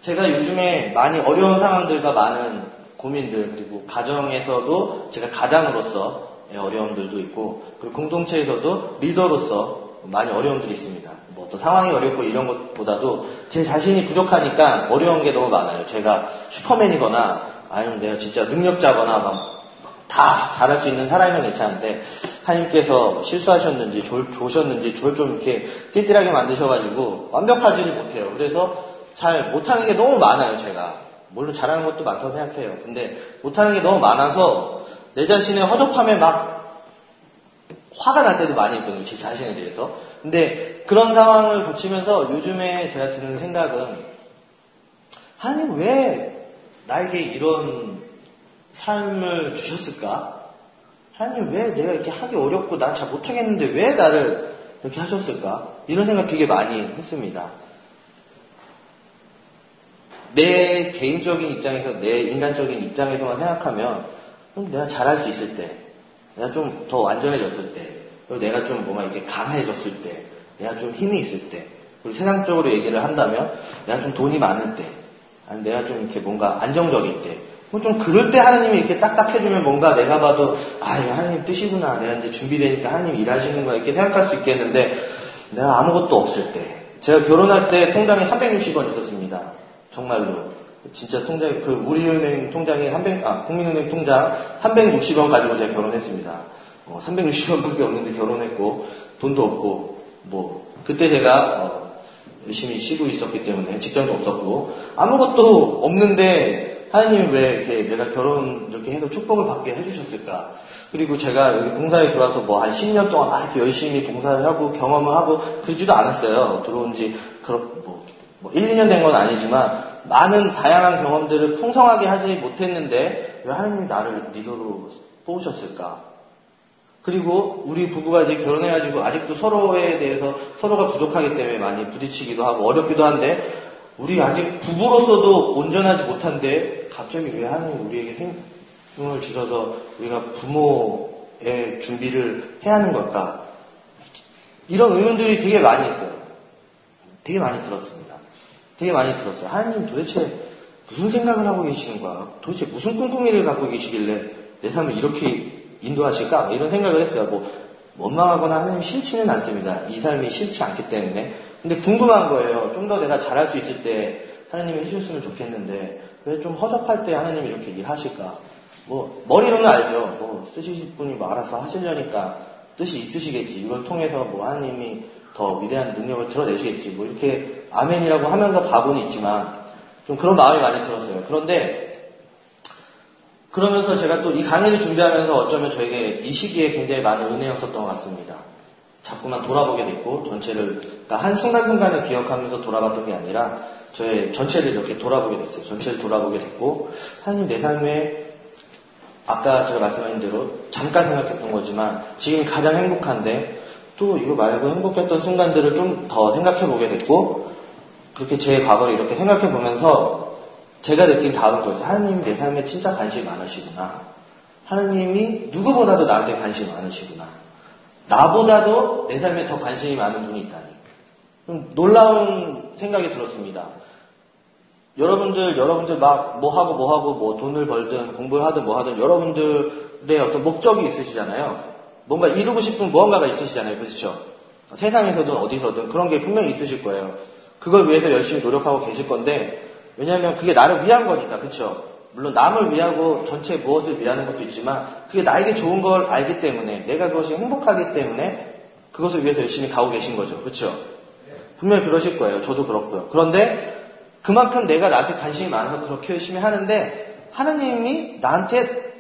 Speaker 1: 제가 요즘에 많이 어려운 상황들과 많은 고민들 그리고 가정에서도 제가 가장으로서 어려움들도 있고 그리고 공동체에서도 리더로서 많이 어려움들이 있습니다. 뭐 또 상황이 어렵고 이런 것보다도 제 자신이 부족하니까 어려운 게 너무 많아요. 제가 슈퍼맨이거나 아니면 내가 진짜 능력자거나 막 다 잘할 수 있는 사람이면 괜찮은데 하나님께서 실수하셨는지 졸, 조셨는지 졸 좀 이렇게 띠띠하게 만드셔가지고 완벽하지를 못해요. 그래서 잘 못하는 게 너무 많아요, 제가. 물론 잘하는 것도 많다고 생각해요. 근데 못하는 게 너무 많아서 내 자신의 허접함에 막 화가 날 때도 많이 있거든요, 제 자신에 대해서. 근데 그런 상황을 거치면서 요즘에 제가 드는 생각은 하나님 왜 나에게 이런 삶을 주셨을까? 하나님 왜 내가 이렇게 하기 어렵고 난 잘 못하겠는데 왜 나를 이렇게 하셨을까? 이런 생각 되게 많이 했습니다. 내 개인적인 입장에서, 내 인간적인 입장에서만 생각하면, 내가 잘할 수 있을 때, 내가 좀 더 완전해졌을 때, 그리고 내가 좀 뭔가 이렇게 강해졌을 때, 내가 좀 힘이 있을 때, 그리고 세상적으로 얘기를 한다면, 내가 좀 돈이 많을 때, 아니 내가 좀 이렇게 뭔가 안정적일 때, 뭐 좀 그럴 때 하나님이 이렇게 딱딱 해주면 뭔가 내가 봐도 아 하나님 뜻이구나. 내가 이제 준비되니까 하나님 일하시는구나 이렇게 생각할 수 있겠는데 내가 아무것도 없을 때. 제가 결혼할 때 통장에 360원 있었습니다. 정말로. 진짜 통장 그 우리은행 통장에 300, 아 국민은행 통장 360원 가지고 제가 결혼했습니다. 어, 360원밖에 없는데 결혼했고 돈도 없고 뭐 그때 제가 어, 열심히 쉬고 있었기 때문에 직장도 없었고 아무것도 없는데 하나님이 왜 이렇게 내가 결혼 이렇게 해서 축복을 받게 해주셨을까? 그리고 제가 여기 봉사에 들어와서 뭐 한 10년 동안 막 이렇게 열심히 봉사를 하고 경험을 하고 그러지도 않았어요. 들어온 지, 뭐, 뭐 1, 2년 된 건 아니지만 많은 다양한 경험들을 풍성하게 하지 못했는데 왜 하나님이 나를 리더로 뽑으셨을까? 그리고 우리 부부가 이제 결혼해가지고 아직도 서로에 대해서 서로가 부족하기 때문에 많이 부딪히기도 하고 어렵기도 한데 우리 아직 부부로서도 온전하지 못한데 갑자기 왜 하나님 우리에게 생명을 주셔서 우리가 부모의 준비를 해야 하는 걸까? 이런 의문들이 되게 많이 있어요. 되게 많이 들었습니다. 되게 많이 들었어요. 하나님 도대체 무슨 생각을 하고 계시는 거야? 도대체 무슨 꿍꿍이를 갖고 계시길래 내 삶을 이렇게 인도하실까? 뭐 이런 생각을 했어요. 뭐 원망하거나 하나님 싫지는 않습니다. 이 삶이 싫지 않기 때문에. 근데 궁금한 거예요. 좀 더 내가 잘할 수 있을 때 하나님이 해주셨으면 좋겠는데 왜 좀 허접할 때 하나님이 이렇게 일하실까? 뭐 머리로는 알죠. 뭐 쓰실 분이 뭐 알아서 하시려니까 뜻이 있으시겠지. 이걸 통해서 뭐 하나님이 더 위대한 능력을 드러내시겠지. 뭐 이렇게 아멘이라고 하면서 가고는 있지만 좀 그런 마음이 많이 들었어요. 그런데 그러면서 제가 또 이 강의를 준비하면서 어쩌면 저에게 이 시기에 굉장히 많은 은혜였었던 것 같습니다. 자꾸만 돌아보게 됐고 전체를 그러니까 한 순간순간을 기억하면서 돌아봤던 게 아니라 저의 전체를 이렇게 돌아보게 됐어요. 전체를 돌아보게 됐고 하나님 내 삶에 아까 제가 말씀하신 대로 잠깐 생각했던 거지만 지금 가장 행복한데 또 이거 말고 행복했던 순간들을 좀 더 생각해 보게 됐고 그렇게 제 과거를 이렇게 생각해 보면서 제가 느낀 다음 것이 하나님이 내 삶에 진짜 관심이 많으시구나. 하나님이 누구보다도 나한테 관심이 많으시구나. 나보다도 내 삶에 더 관심이 많은 분이 있다니. 놀라운 생각이 들었습니다. 여러분들, 여러분들 막 뭐 하고 뭐 하고 뭐 돈을 벌든 공부를 하든 뭐 하든 여러분들의 어떤 목적이 있으시잖아요. 뭔가 이루고 싶은 무언가가 있으시잖아요. 그렇죠? 세상에서든 어디서든 그런 게 분명히 있으실 거예요. 그걸 위해서 열심히 노력하고 계실 건데 왜냐하면 그게 나를 위한 거니까 그렇죠? 물론 남을 위하고 전체 무엇을 위하는 것도 있지만 그게 나에게 좋은 걸 알기 때문에 내가 그것이 행복하기 때문에 그것을 위해서 열심히 가고 계신 거죠. 그렇죠? 분명히 그러실 거예요. 저도 그렇고요. 그런데 그만큼 내가 나한테 관심이 많아서 그렇게 열심히 하는데 하나님이 나한테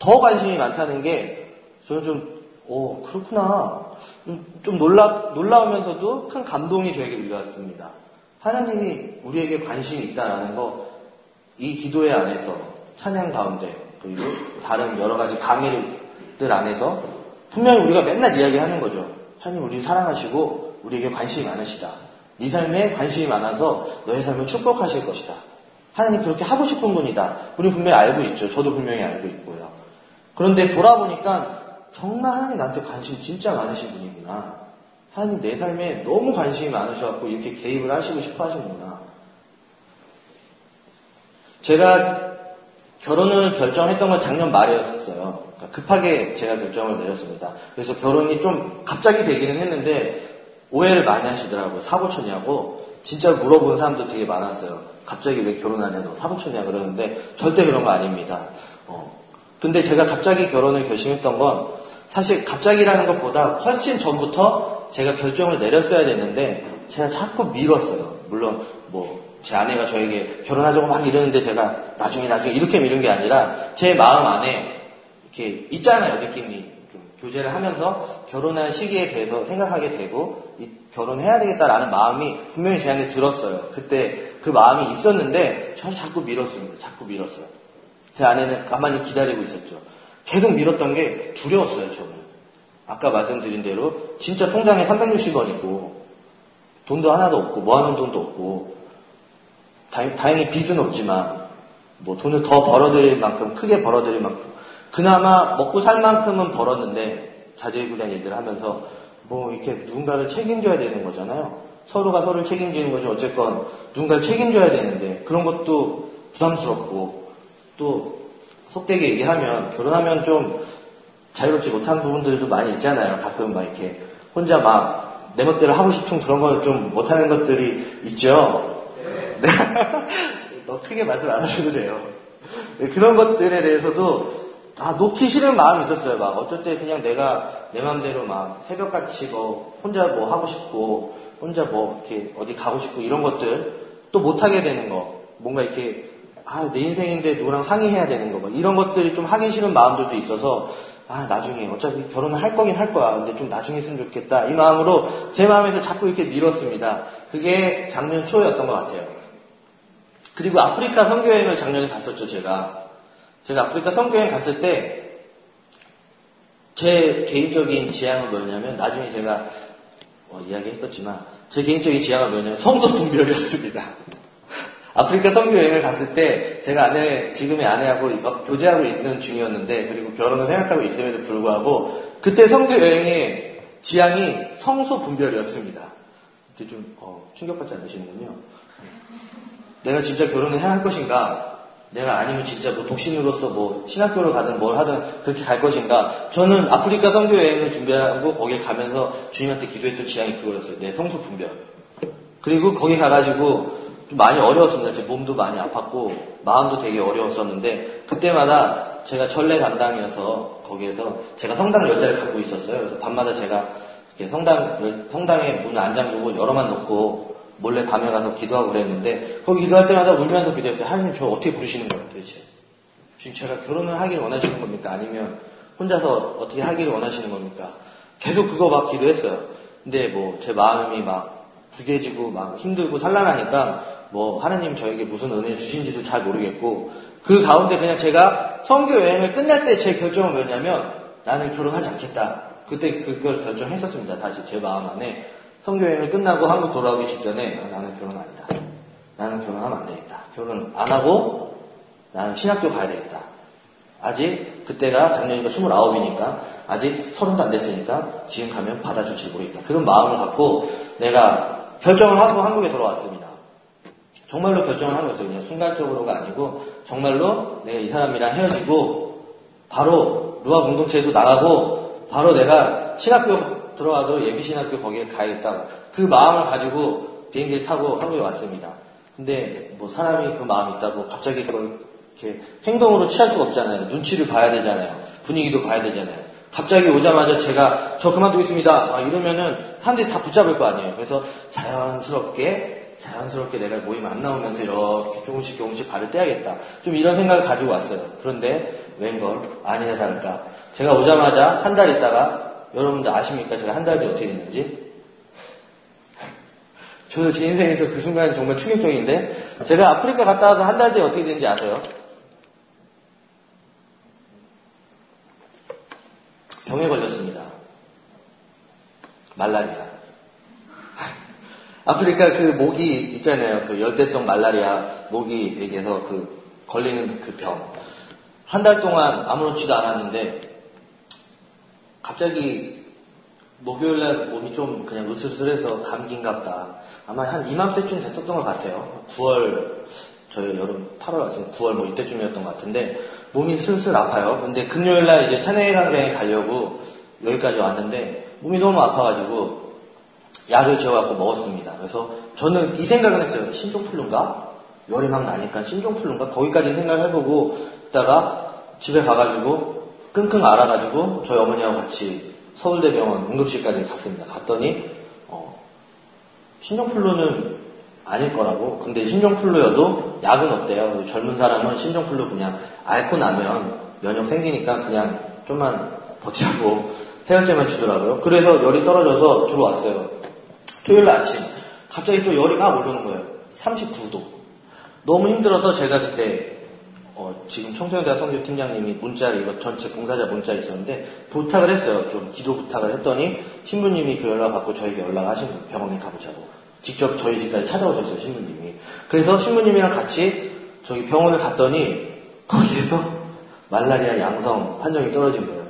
Speaker 1: 더 관심이 많다는 게 저는 좀, 오, 그렇구나. 좀 놀라, 놀라우면서도 큰 감동이 저에게 밀려왔습니다. 하나님이 우리에게 관심이 있다라는 거, 이 기도회 안에서, 찬양 가운데, 그리고 다른 여러 가지 강의들 안에서 분명히 우리가 맨날 이야기하는 거죠. 하나님 우리 사랑하시고 우리에게 관심이 많으시다. 네 삶에 관심이 많아서 너의 삶을 축복하실 것이다. 하나님 그렇게 하고 싶은 분이다. 우리 분명히 알고 있죠. 저도 분명히 알고 있고요. 그런데 돌아보니까 정말 하나님 나한테 관심 진짜 많으신 분이구나. 하나님 내 삶에 너무 관심이 많으셔갖고 이렇게 개입을 하시고 싶어 하시는구나. 제가 결혼을 결정했던 건 작년 말이었어요. 그러니까 급하게 제가 결정을 내렸습니다. 그래서 결혼이 좀 갑자기 되기는 했는데 오해를 많이 하시더라고요. 사고 쳤냐고. 진짜 물어보는 사람도 되게 많았어요. 갑자기 왜 결혼하냐, 너 사고 쳤냐 그러는데 절대 그런 거 아닙니다. 어. 근데 제가 갑자기 결혼을 결심했던 건 사실 갑자기라는 것보다 훨씬 전부터 제가 결정을 내렸어야 됐는데 제가 자꾸 미뤘어요. 물론 뭐 제 아내가 저에게 결혼하자고 막 이러는데 제가 나중에 나중에 이렇게 미룬 게 아니라 제 마음 안에 이렇게 있잖아요 느낌이 교제를 하면서 결혼할 시기에 대해서 생각하게 되고 결혼해야 되겠다라는 마음이 분명히 제 안에 들었어요. 그때 그 마음이 있었는데 저 자꾸 미뤘습니다. 자꾸 미뤘어요. 제 아내는 가만히 기다리고 있었죠. 계속 미뤘던 게 두려웠어요. 저는. 아까 말씀드린 대로 진짜 통장에 360원 있고 돈도 하나도 없고 모아놓은 돈도 없고 다행히 빚은 없지만 뭐 돈을 더 벌어들일 만큼 크게 벌어들일 만큼 그나마 먹고 살 만큼은 벌었는데 자제구단 일들을 하면서 뭐 이렇게 누군가를 책임져야 되는 거잖아요. 서로가 서로를 책임지는 거죠. 어쨌건 누군가를 책임져야 되는데 그런 것도 부담스럽고 또 속되게 얘기하면 결혼하면 좀 자유롭지 못한 부분들도 많이 있잖아요. 가끔 막 이렇게 혼자 막 내 멋대로 하고 싶은 그런 걸 좀 못하는 것들이 있죠. 네. 너 크게 말씀 안 하셔도 돼요. 네, 그런 것들에 대해서도 아, 놓기 싫은 마음이 있었어요. 막 어쩔 때 그냥 내가 내 맘대로 막 새벽같이 뭐 혼자 뭐 하고 싶고 혼자 뭐 이렇게 어디 가고 싶고 이런 것들 또 못하게 되는 거. 뭔가 이렇게 아, 내 인생인데 누구랑 상의해야 되는 거. 뭐 이런 것들이 좀 하기 싫은 마음들도 있어서 아, 나중에 어차피 결혼을 할 거긴 할 거야. 근데 좀 나중에 했으면 좋겠다. 이 마음으로 제 마음에서 자꾸 이렇게 밀었습니다. 그게 작년 초였던 것 같아요. 그리고 아프리카 선교여행을 작년에 갔었죠, 제가. 제가 아프리카 선교여행 갔을 때 제 개인적인 지향은 뭐였냐면 나중에 제가 어, 이야기했었지만 제 개인적인 지향은 뭐였냐면 성도 분별이었습니다. 아프리카 선교여행을 갔을 때 제가 아내 지금의 아내하고 교제하고 있는 중이었는데 그리고 결혼을 생각하고 있음에도 불구하고 그때 선교여행의 지향이 성소 분별이었습니다. 좀 어, 충격받지 않으시는군요. 내가 진짜 결혼을 해야 할 것인가? 내가 아니면 진짜 뭐 독신으로서 뭐 신학교를 가든 뭘 하든 그렇게 갈 것인가? 저는 아프리카 선교 여행을 준비하고 거기에 가면서 주님한테 기도했던 지향이 그거였어요. 내 성소 분별. 그리고 거기 가가지고 좀 많이 어려웠습니다. 제 몸도 많이 아팠고 마음도 되게 어려웠었는데 그때마다 제가 전례 담당이어서 거기에서 제가 성당 열쇠를 갖고 있었어요. 그래서 밤마다 제가 성당 성당에 문을 안 잠그고 열어만 놓고 몰래 밤에 가서 기도하고 그랬는데 거기 기도할 때마다 울면서 기도했어요. 하나님 저 어떻게 부르시는 거예요 도대체? 지금 제가 결혼을 하기를 원하시는 겁니까? 아니면 혼자서 어떻게 하기를 원하시는 겁니까? 계속 그거 막 기도했어요. 근데 뭐 제 마음이 막 부개지고 막 힘들고 산란하니까 뭐 하나님 저에게 무슨 은혜 주신지도 잘 모르겠고 그 가운데 그냥 제가 성교 여행을 끝날 때 제 결정은 뭐냐면 나는 결혼하지 않겠다. 그때 그걸 결정했었습니다. 다시 제 마음 안에 성교여행을 끝나고 한국 돌아오기 직전에 아, 나는 결혼 아니다. 나는 결혼하면 안 되겠다. 결혼 안 하고 나는 신학교 가야 되겠다. 아직 그때가 작년이니까 29이니까 아직 서른도 안 됐으니까 지금 가면 받아줄지 모르겠다. 그런 마음을 갖고 내가 결정을 하고 한국에 돌아왔습니다. 정말로 결정을 한 거였어요. 그냥 순간적으로가 아니고 정말로 내가 이 사람이랑 헤어지고 바로 루아 공동체에도 나가고 바로 내가 신학교 들어와도 예비신학교 거기에 가야겠다. 그 마음을 가지고 비행기를 타고 한국에 왔습니다. 근데 뭐 사람이 그 마음이 있다고 갑자기 그걸 이렇게 행동으로 취할 수가 없잖아요. 눈치를 봐야 되잖아요. 분위기도 봐야 되잖아요. 갑자기 오자마자 제가 저 그만두겠습니다. 이러면은 사람들이 다 붙잡을 거 아니에요. 그래서 자연스럽게 자연스럽게 내가 모임 안 나오면서 이렇게 조금씩 조금씩 발을 떼야겠다. 좀 이런 생각을 가지고 왔어요. 그런데 웬걸 아니나 다를까. 제가 오자마자 한 달 있다가 여러분들 아십니까? 제가 한 달 뒤에 어떻게 됐는지? 저도 제 인생에서 그 순간이 정말 충격적인데, 제가 아프리카 갔다 와서 한 달 뒤에 어떻게 됐는지 아세요? 병에 걸렸습니다. 말라리아. 아프리카 그 모기 있잖아요. 그 열대성 말라리아 모기 에게서 그 걸리는 그 병. 한 달 동안 아무렇지도 않았는데 갑자기 목요일날 몸이 좀 그냥 으슬으슬해서 감기인갑다. 아마 한 이맘때쯤 됐었던 것 같아요. 9월 저희 여름 8월 왔으면 9월 뭐 이때쯤이었던 것 같은데 몸이 슬슬 아파요. 근데 금요일날 이제 찬양의 강장에 가려고 여기까지 왔는데 몸이 너무 아파가지고 약을 지어갖고 먹었습니다. 그래서 저는 이 생각을 했어요. 신종플루인가? 열이 막 나니까 신종플루인가? 거기까지 생각을 해보고 있다가 집에 가가지고 끙끙 앓아가지고 저희 어머니하고 같이 서울대병원 응급실까지 갔습니다. 갔더니 어, 신종플루는 아닐 거라고. 근데 신종플루여도 약은 없대요. 젊은 사람은 신종플루 그냥 앓고 나면 면역 생기니까 그냥 좀만 버티라고 해열제만 주더라고요. 그래서 열이 떨어져서 들어왔어요. 토요일 아침 갑자기 또 열이 막 오르는 거예요. 39도. 너무 힘들어서 제가 그때 어, 지금 청소년대학 성교팀장님이 문자를 이거 전체 봉사자 문자 있었는데 부탁을 했어요. 좀 기도 부탁을 했더니 신부님이 그 연락 받고 저에게 연락하신 거예요. 병원에 가보자고. 직접 저희 집까지 찾아오셨어요. 신부님이. 그래서 신부님이랑 같이 저기 병원을 갔더니 거기에서 말라리아 양성 판정이 떨어진 거예요.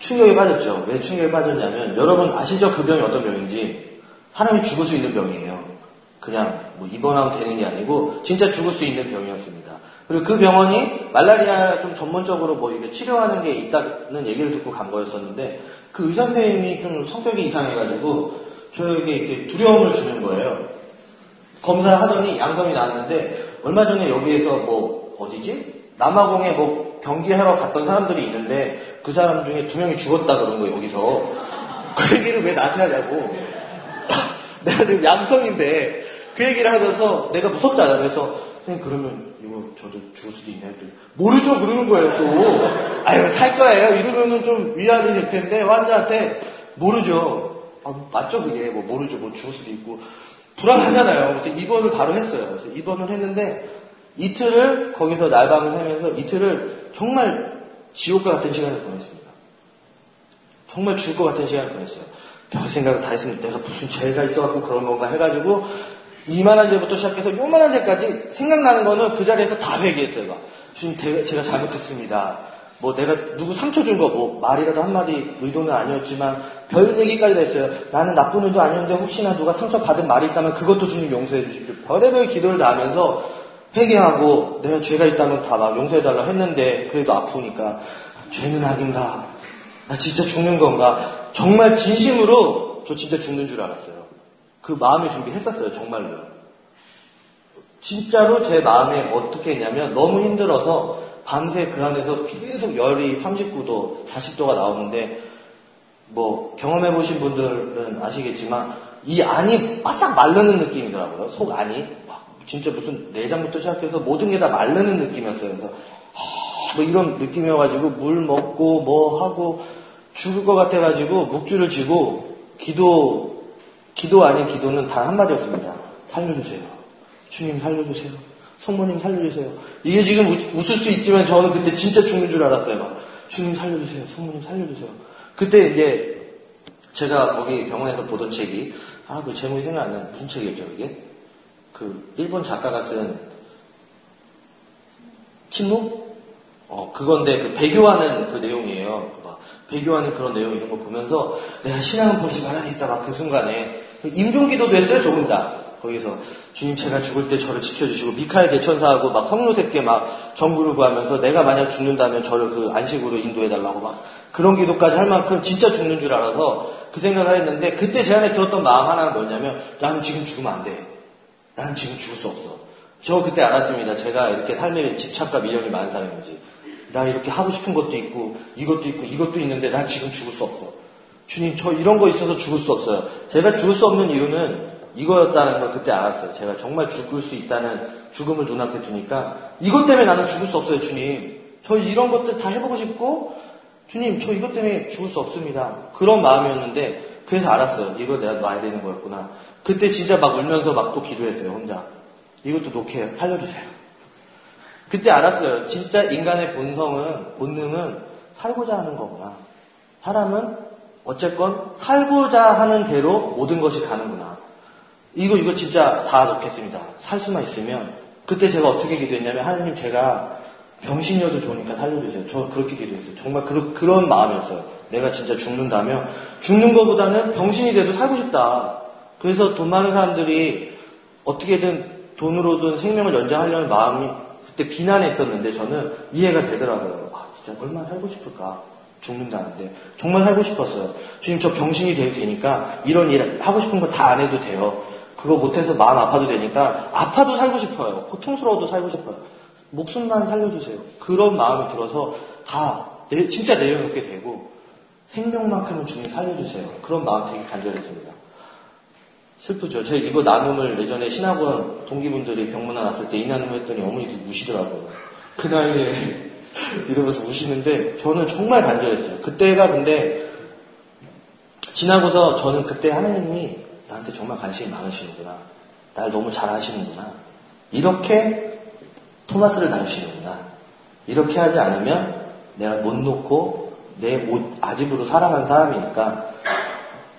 Speaker 1: 충격에 빠졌죠. 왜 충격에 빠졌냐면 여러분 아시죠? 그 병이 어떤 병인지 사람이 죽을 수 있는 병이에요. 그냥 뭐 입원하면 되는 게 아니고 진짜 죽을 수 있는 병이었습니다. 그리고 그 병원이 말라리아 좀 전문적으로 뭐 이게 치료하는 게 있다는 얘기를 듣고 간 거였었는데 그 의사 선생님이 좀 성격이 이상해가지고 저에게 이렇게 두려움을 주는 거예요. 검사하더니 양성이 나왔는데 얼마 전에 여기에서 뭐 어디지? 남아공에 뭐 경기하러 갔던 사람들이 있는데 그 사람 중에 두 명이 죽었다 그런 거예요 여기서 그 얘기를 왜 나한테 하냐고 내가 지금 양성인데 그 얘기를 하면서 내가 무섭잖아 그래서 그러면 저도 죽을 수도 있나요? 모르죠 그러는 거예요 또. 아유 살 거예요. 이러면은 좀 위안이 될 텐데 환자한테. 모르죠. 아, 맞죠 그게. 뭐 모르죠. 뭐 죽을 수도 있고. 불안하잖아요. 그래서 입원을 바로 했어요. 그래서 입원을 했는데 이틀을 거기서 날밤을 하면서 이틀을 정말 지옥과 같은 시간을 보냈습니다. 정말 죽을 것 같은 시간을 보냈어요. 별 생각을 다 했습니다. 내가 무슨 죄가 있어갖고 그런 건가 해가지고 이만한 죄부터 시작해서 요만한 죄까지 생각나는 거는 그 자리에서 다 회개했어요. 막. 주님, 제가 잘못했습니다. 뭐 내가 누구 상처 준 거 뭐 말이라도 한마디 의도는 아니었지만 별 얘기까지 다 했어요. 나는 나쁜 의도 아니었는데 혹시나 누가 상처 받은 말이 있다면 그것도 주님 용서해 주십시오. 별의별 기도를 다 하면서 회개하고 내가 죄가 있다면 다 막 용서해 달라 했는데 그래도 아프니까 죄는 악인가? 나 진짜 죽는 건가? 정말 진심으로 저 진짜 죽는 줄 알았어요. 그 마음의 준비했었어요. 정말로. 진짜로 제 마음에 어떻게 했냐면 너무 힘들어서 밤새 그 안에서 계속 열이 39도, 40도가 나오는데 뭐 경험해 보신 분들은 아시겠지만 이 안이 바싹 마르는 느낌이더라고요. 속 안이 막 진짜 무슨 내장부터 시작해서 모든 게다 마르는 느낌이었어요. 그래서 뭐 이런 느낌이어가지고 물 먹고 뭐 하고 죽을 것 같아가지고 묵주를 쥐고 기도 기도 아닌 기도는 단 한마디였습니다. 살려주세요. 주님 살려주세요. 성모님 살려주세요. 이게 지금 웃을 수 있지만 저는 그때 진짜 죽는 줄 알았어요. 막 주님 살려주세요. 성모님 살려주세요. 그때 이제 제가 거기 병원에서 보던 책이 아 그 제목이 생각 안 나요. 무슨 책이었죠 이게? 그 일본 작가가 쓴 침묵? 어 그건데 그 배교하는 그 내용이에요. 막 배교하는 그런 내용 이런 거 보면서 내가 신앙은 버리지 말아야겠다 막 그 순간에 임종기도도 했어요 저 혼자 거기서 주님 제가 죽을 때 저를 지켜주시고 미카엘 대천사하고 막 성료새께 막 정부를 구하면서 내가 만약 죽는다면 저를 그 안식으로 인도해달라고 막 그런 기도까지 할 만큼 진짜 죽는 줄 알아서 그 생각을 했는데 그때 제 안에 들었던 마음 하나는 뭐냐면 나는 지금 죽으면 안 돼. 나는 지금 죽을 수 없어. 저 그때 알았습니다. 제가 이렇게 삶에 집착과 미련이 많은 사람인지. 나 이렇게 하고 싶은 것도 있고 이것도 있고 이것도 있는데 난 지금 죽을 수 없어. 주님 저 이런 거 있어서 죽을 수 없어요. 제가 죽을 수 없는 이유는 이거였다는 걸 그때 알았어요. 제가 정말 죽을 수 있다는 죽음을 눈앞에 두니까 이것 때문에 나는 죽을 수 없어요, 주님. 저 이런 것들 다 해보고 싶고 주님 저 이것 때문에 죽을 수 없습니다. 그런 마음이었는데 그래서 알았어요. 이걸 내가 놔야 되는 거였구나. 그때 진짜 막 울면서 막 또 기도했어요, 혼자. 이것도 놓게 살려주세요. 그때 알았어요. 진짜 인간의 본성은, 본능은 살고자 하는 거구나. 사람은 어쨌건 살고자 하는 대로 모든 것이 가는구나. 이거, 이거 진짜 다 놓겠습니다. 살 수만 있으면. 그때 제가 어떻게 기도했냐면, 하나님 제가 병신이어도 좋으니까 살려주세요. 저 그렇게 기도했어요. 정말 그, 그런 마음이었어요. 내가 진짜 죽는다면, 죽는 것보다는 병신이 돼서 살고 싶다. 그래서 돈 많은 사람들이 어떻게든 돈으로든 생명을 연장하려는 마음이 그때 비난했었는데 저는 이해가 되더라고요. 아, 진짜 얼마나 살고 싶을까. 죽는다는데. 정말 살고 싶었어요. 주님, 저 병신이 돼도 되니까 이런 일 하고 싶은 거 다 안 해도 돼요. 그거 못해서 마음 아파도 되니까 아파도 살고 싶어요. 고통스러워도 살고 싶어요. 목숨만 살려주세요. 그런 마음이 들어서 다 내, 진짜 내려놓게 되고 생명만큼은 주님 살려주세요. 그런 마음 되게 간절했습니다. 슬프죠. 제가 이거 나눔을 예전에 신학원 동기분들이 병문안 왔을 때 이 나눔을 했더니 어머니들이 우시더라고요. 그 나이에 이러면서 우시는데 저는 정말 간절했어요. 그때가 근데 지나고서 저는 그때 하나님이 나한테 정말 관심이 많으시는구나. 날 너무 잘 아시는구나. 이렇게 토마스를 다루시는구나. 이렇게 하지 않으면 내가 못 놓고 내 아집으로 살아가는 사람이니까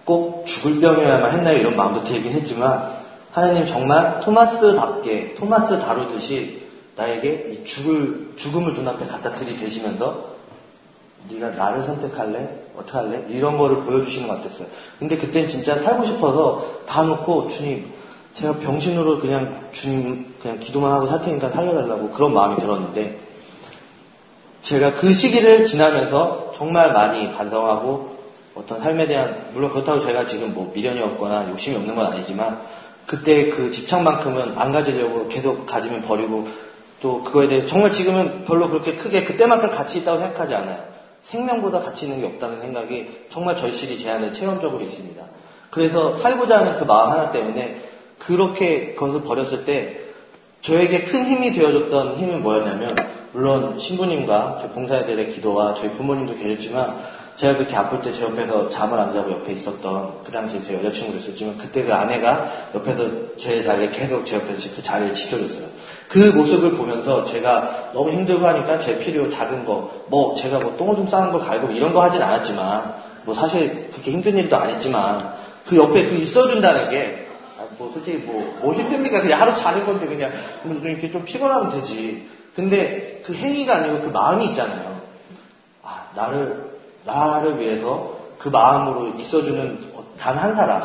Speaker 1: 꼭 죽을 병이어야만 했나요? 이런 마음도 들긴 했지만 하나님 정말 토마스답게 토마스 다루듯이 나에게 이 죽을 죽음을 눈앞에 갖다 들이대시면서 네가 나를 선택할래? 어떻게 할래? 이런 거를 보여주시는 것 같았어요. 근데 그땐 진짜 살고 싶어서 다 놓고 주님 제가 병신으로 그냥 주님 그냥 기도만 하고 살 테니까 살려달라고 그런 마음이 들었는데 제가 그 시기를 지나면서 정말 많이 반성하고 어떤 삶에 대한 물론 그렇다고 제가 지금 뭐 미련이 없거나 욕심이 없는 건 아니지만 그때 그 집착만큼은 안 가지려고 계속 가지면 버리고 또 그거에 대해 정말 지금은 별로 그렇게 크게 그때만큼 가치 있다고 생각하지 않아요. 생명보다 가치 있는 게 없다는 생각이 정말 절실히 제 안에 체험적으로 있습니다. 그래서 살고자 하는 그 마음 하나 때문에 그렇게 그것을 버렸을 때 저에게 큰 힘이 되어줬던 힘은 뭐였냐면 물론 신부님과 저희 봉사자들의 기도와 저희 부모님도 계셨지만 제가 그렇게 아플 때 제 옆에서 잠을 안 자고 옆에 있었던 그 당시에 제 여자친구도 있었지만 그때 그 아내가 옆에서 제 자리에 계속 제 옆에서 그 자리를 지켜줬어요. 그 모습을 보면서 제가 너무 힘들고 하니까 제 필요 작은 거, 뭐 제가 뭐 똥오줌 싸는 거 갈고 이런 거 하진 않았지만 뭐 사실 그렇게 힘든 일도 아니지만 그 옆에 그 있어준다는 게 아, 뭐 솔직히 뭐, 뭐 힘듭니까? 그냥 하루 자는 건데 그냥 좀 이렇게 좀 피곤하면 되지. 근데 그 행위가 아니고 그 마음이 있잖아요. 나를, 나를 위해서 그 마음으로 있어주는 단 한 사람.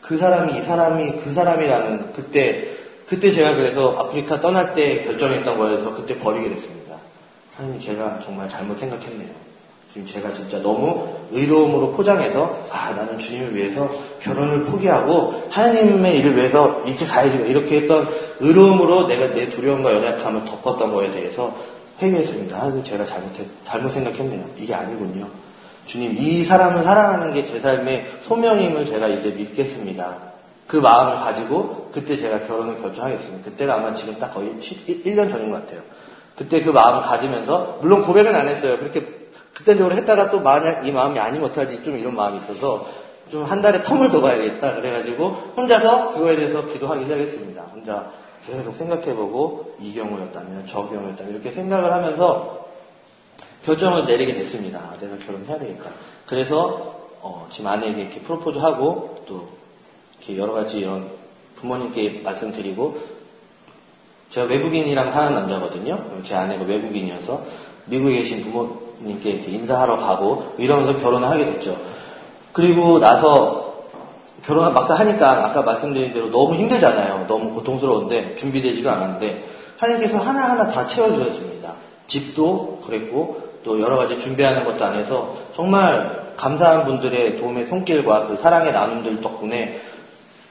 Speaker 1: 그 사람이 이 사람이 그 사람이라는 그때, 그때 제가 그래서 아프리카 떠날 때 결정했던 거여서 그때 버리게 됐습니다. 하나님 제가 정말 잘못 생각했네요. 지금 제가 진짜 너무 의로움으로 포장해서 아 나는 주님을 위해서 결혼을 포기하고 하나님의 일을 위해서 이렇게 가야지 이렇게 했던 의로움으로 내가 내 두려움과 연약함을 덮었던 거에 대해서 회개했습니다. 하나님 제가 잘못했 잘못 생각했네요. 이게 아니군요. 주님 이 사람을 사랑하는 게 제 삶의 소명임을 제가 이제 믿겠습니다. 그 마음을 가지고 그때 제가 결혼을 결정하겠습니다. 그때가 아마 지금 딱 거의 1년 전인 것 같아요. 그때 그 마음을 가지면서 물론 고백은 안 했어요. 그렇게 극단적으로 했다가 또 만약 이 마음이 아니면 어떡하지 좀 이런 마음이 있어서 좀 한 달에 텀을 더 가야겠다 그래가지고 혼자서 그거에 대해서 기도하기 시작했습니다. 혼자 계속 생각해보고 이 경우였다면 저 경우였다면 이렇게 생각을 하면서 결정을 내리게 됐습니다. 아, 내가 결혼해야 되겠다. 그래서 어, 지금 아내에게 이렇게 프로포즈하고 또 이렇게 여러 가지 이런 부모님께 말씀드리고 제가 외국인이랑 사는 남자거든요. 제 아내가 외국인이어서 미국에 계신 부모님께 인사하러 가고 이러면서 결혼을 하게 됐죠. 그리고 나서 결혼을 막상 하니까 아까 말씀드린 대로 너무 힘들잖아요. 너무 고통스러운데 준비되지도 않았는데 하나님께서 하나하나 다 채워주셨습니다. 집도 그랬고 또 여러 가지 준비하는 것도 안 해서 정말 감사한 분들의 도움의 손길과 그 사랑의 나눔들 덕분에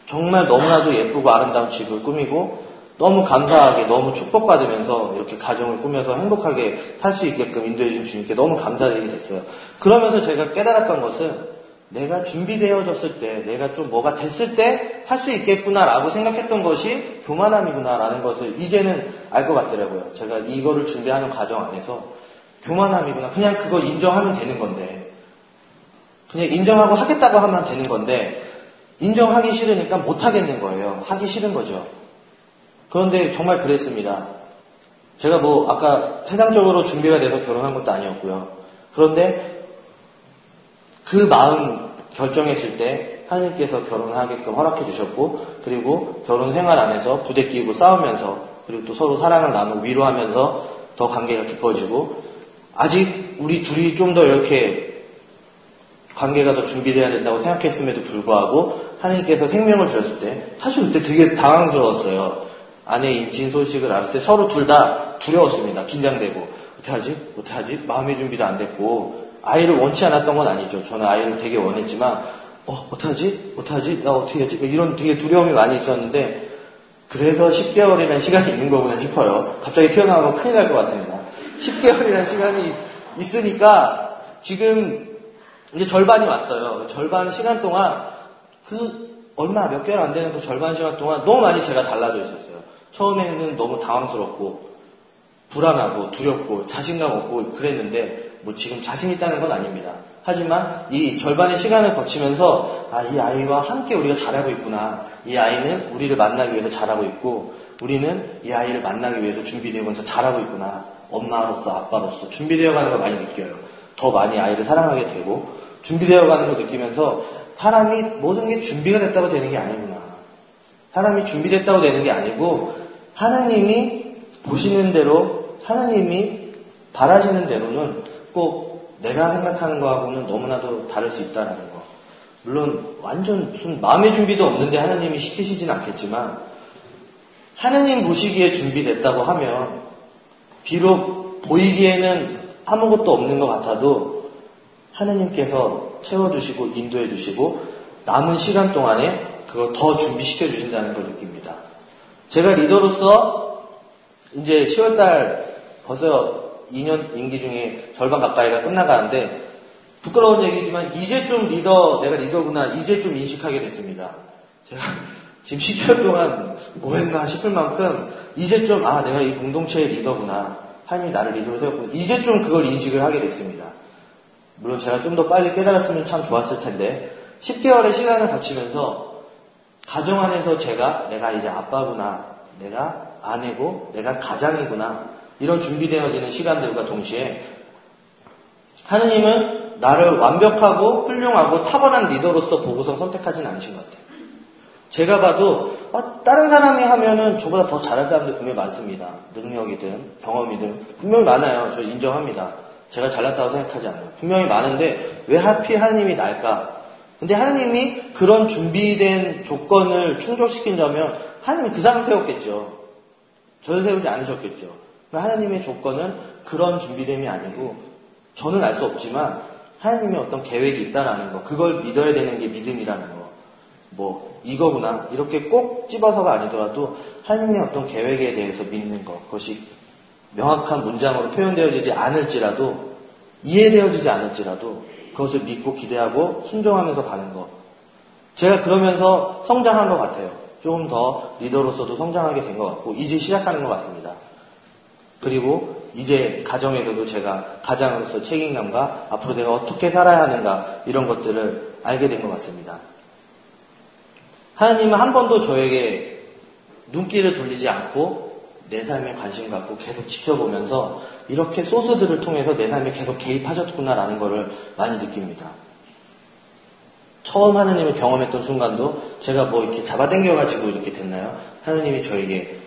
Speaker 1: 정말 너무나도 예쁘고 아름다운 집을 꾸미고 너무 감사하게 너무 축복받으면서 이렇게 가정을 꾸며서 행복하게 살 수 있게끔 인도해 주신 주님께 너무 감사드리게 됐어요. 그러면서 제가 깨달았던 것은 내가 준비되어졌을 때, 내가 좀 뭐가 됐을 때 할 수 있겠구나라고 생각했던 것이 교만함이구나라는 것을 이제는 알 것 같더라고요. 제가 이거를 준비하는 과정 안에서 교만함이구나. 그냥 그거 인정하면 되는 건데. 그냥 인정하고 하겠다고 하면 되는 건데, 인정하기 싫으니까 못 하겠는 거예요. 하기 싫은 거죠. 그런데 정말 그랬습니다. 제가 뭐 아까 세상적으로 준비가 돼서 결혼한 것도 아니었고요. 그런데 그 마음 결정했을 때 하나님께서 결혼하게끔 허락해 주셨고 그리고 결혼 생활 안에서 부대끼고 싸우면서 그리고 또 서로 사랑을 나누고 위로하면서 더 관계가 깊어지고 아직 우리 둘이 좀 더 이렇게 관계가 더 준비돼야 된다고 생각했음에도 불구하고 하나님께서 생명을 주셨을 때 사실 그때 되게 당황스러웠어요. 아내 임신 소식을 알았을 때 서로 둘 다 두려웠습니다. 긴장되고 어떡하지? 어떡하지? 마음의 준비도 안 됐고 아이를 원치 않았던 건 아니죠. 저는 아이를 되게 원했지만 어 어떡하지? 어떡하지? 나 어떻게 하지? 이런 되게 두려움이 많이 있었는데 그래서 10개월이라는 시간이 있는 거구나 싶어요. 갑자기 튀어나오면 큰일 날 것 같습니다. 10개월이라는 시간이 있으니까 지금 이제 절반이 왔어요. 절반 시간 동안 그 얼마 몇 개월 안 되는 그 절반 시간 동안 너무 많이 제가 달라져 있었어요. 처음에는 너무 당황스럽고 불안하고 두렵고 자신감 없고 그랬는데 뭐 지금 자신 있다는 건 아닙니다. 하지만 이 절반의 시간을 거치면서 아, 이 아이와 함께 우리가 잘하고 있구나. 이 아이는 우리를 만나기 위해서 잘하고 있고 우리는 이 아이를 만나기 위해서 준비되면서 잘하고 있구나. 엄마로서 아빠로서 준비되어 가는 걸 많이 느껴요. 더 많이 아이를 사랑하게 되고 준비되어 가는 걸 느끼면서 사람이 모든 게 준비가 됐다고 되는 게 아니구나. 사람이 준비됐다고 되는 게 아니고 하나님이 보시는 대로 하나님이 바라시는 대로는 꼭 내가 생각하는 거하고는 너무나도 다를 수 있다라는 거. 물론 완전 무슨 마음의 준비도 없는데 하나님이 시키시진 않겠지만 하나님 보시기에 준비됐다고 하면 비록 보이기에는 아무것도 없는 것 같아도 하나님께서 채워주시고 인도해 주시고 남은 시간 동안에 그거 더 준비시켜 주신다는 걸 느낍니다. 제가 리더로서 이제 10월달 벌써 2년 임기 중에 절반 가까이가 끝나가는데 부끄러운 얘기지만 이제 좀 리더, 내가 리더구나, 이제 좀 인식하게 됐습니다. 제가 지금 10개월 동안 뭐 했나 싶을 만큼 이제 좀, 아, 내가 이 공동체의 리더구나. 하나님이 나를 리더로 세웠구나. 이제 좀 그걸 인식을 하게 됐습니다. 물론 제가 좀 더 빨리 깨달았으면 참 좋았을 텐데, 10개월의 시간을 거치면서 가정 안에서 제가 내가 이제 아빠구나, 내가 아내고, 내가 가장이구나, 이런 준비되어지는 시간들과 동시에 하느님은 나를 완벽하고 훌륭하고 타고난 리더로서 보고서 선택하진 않으신 것 같아요. 제가 봐도 아, 다른 사람이 하면은 저보다 더 잘할 사람들 분명히 많습니다. 능력이든 경험이든 분명히 많아요. 저 인정합니다. 제가 잘났다고 생각하지 않아요. 분명히 많은데 왜 하필 하나님이 날까? 근데 하나님이 그런 준비된 조건을 충족시킨다면 하나님이 그 사람 세웠겠죠. 저를 세우지 않으셨겠죠. 하나님의 조건은 그런 준비됨이 아니고 저는 알 수 없지만 하나님의 어떤 계획이 있다라는 거, 그걸 믿어야 되는 게 믿음이라는 거. 뭐 이거구나 이렇게 꼭 집어서가 아니더라도 하나님의 어떤 계획에 대해서 믿는 것, 그것이 명확한 문장으로 표현되어지지 않을지라도 이해되어지지 않을지라도 그것을 믿고 기대하고 순종하면서 가는 것. 제가 그러면서 성장한 것 같아요. 조금 더 리더로서도 성장하게 된 것 같고 이제 시작하는 것 같습니다. 그리고 이제 가정에서도 제가 가장으로서 책임감과 앞으로 내가 어떻게 살아야 하는가 이런 것들을 알게 된 것 같습니다. 하나님은 한 번도 저에게 눈길을 돌리지 않고 내 삶에 관심 갖고 계속 지켜보면서 이렇게 소스들을 통해서 내 삶에 계속 개입하셨구나라는 것을 많이 느낍니다. 처음 하나님을 경험했던 순간도 제가 뭐 이렇게 잡아당겨가지고 이렇게 됐나요? 하나님이 저에게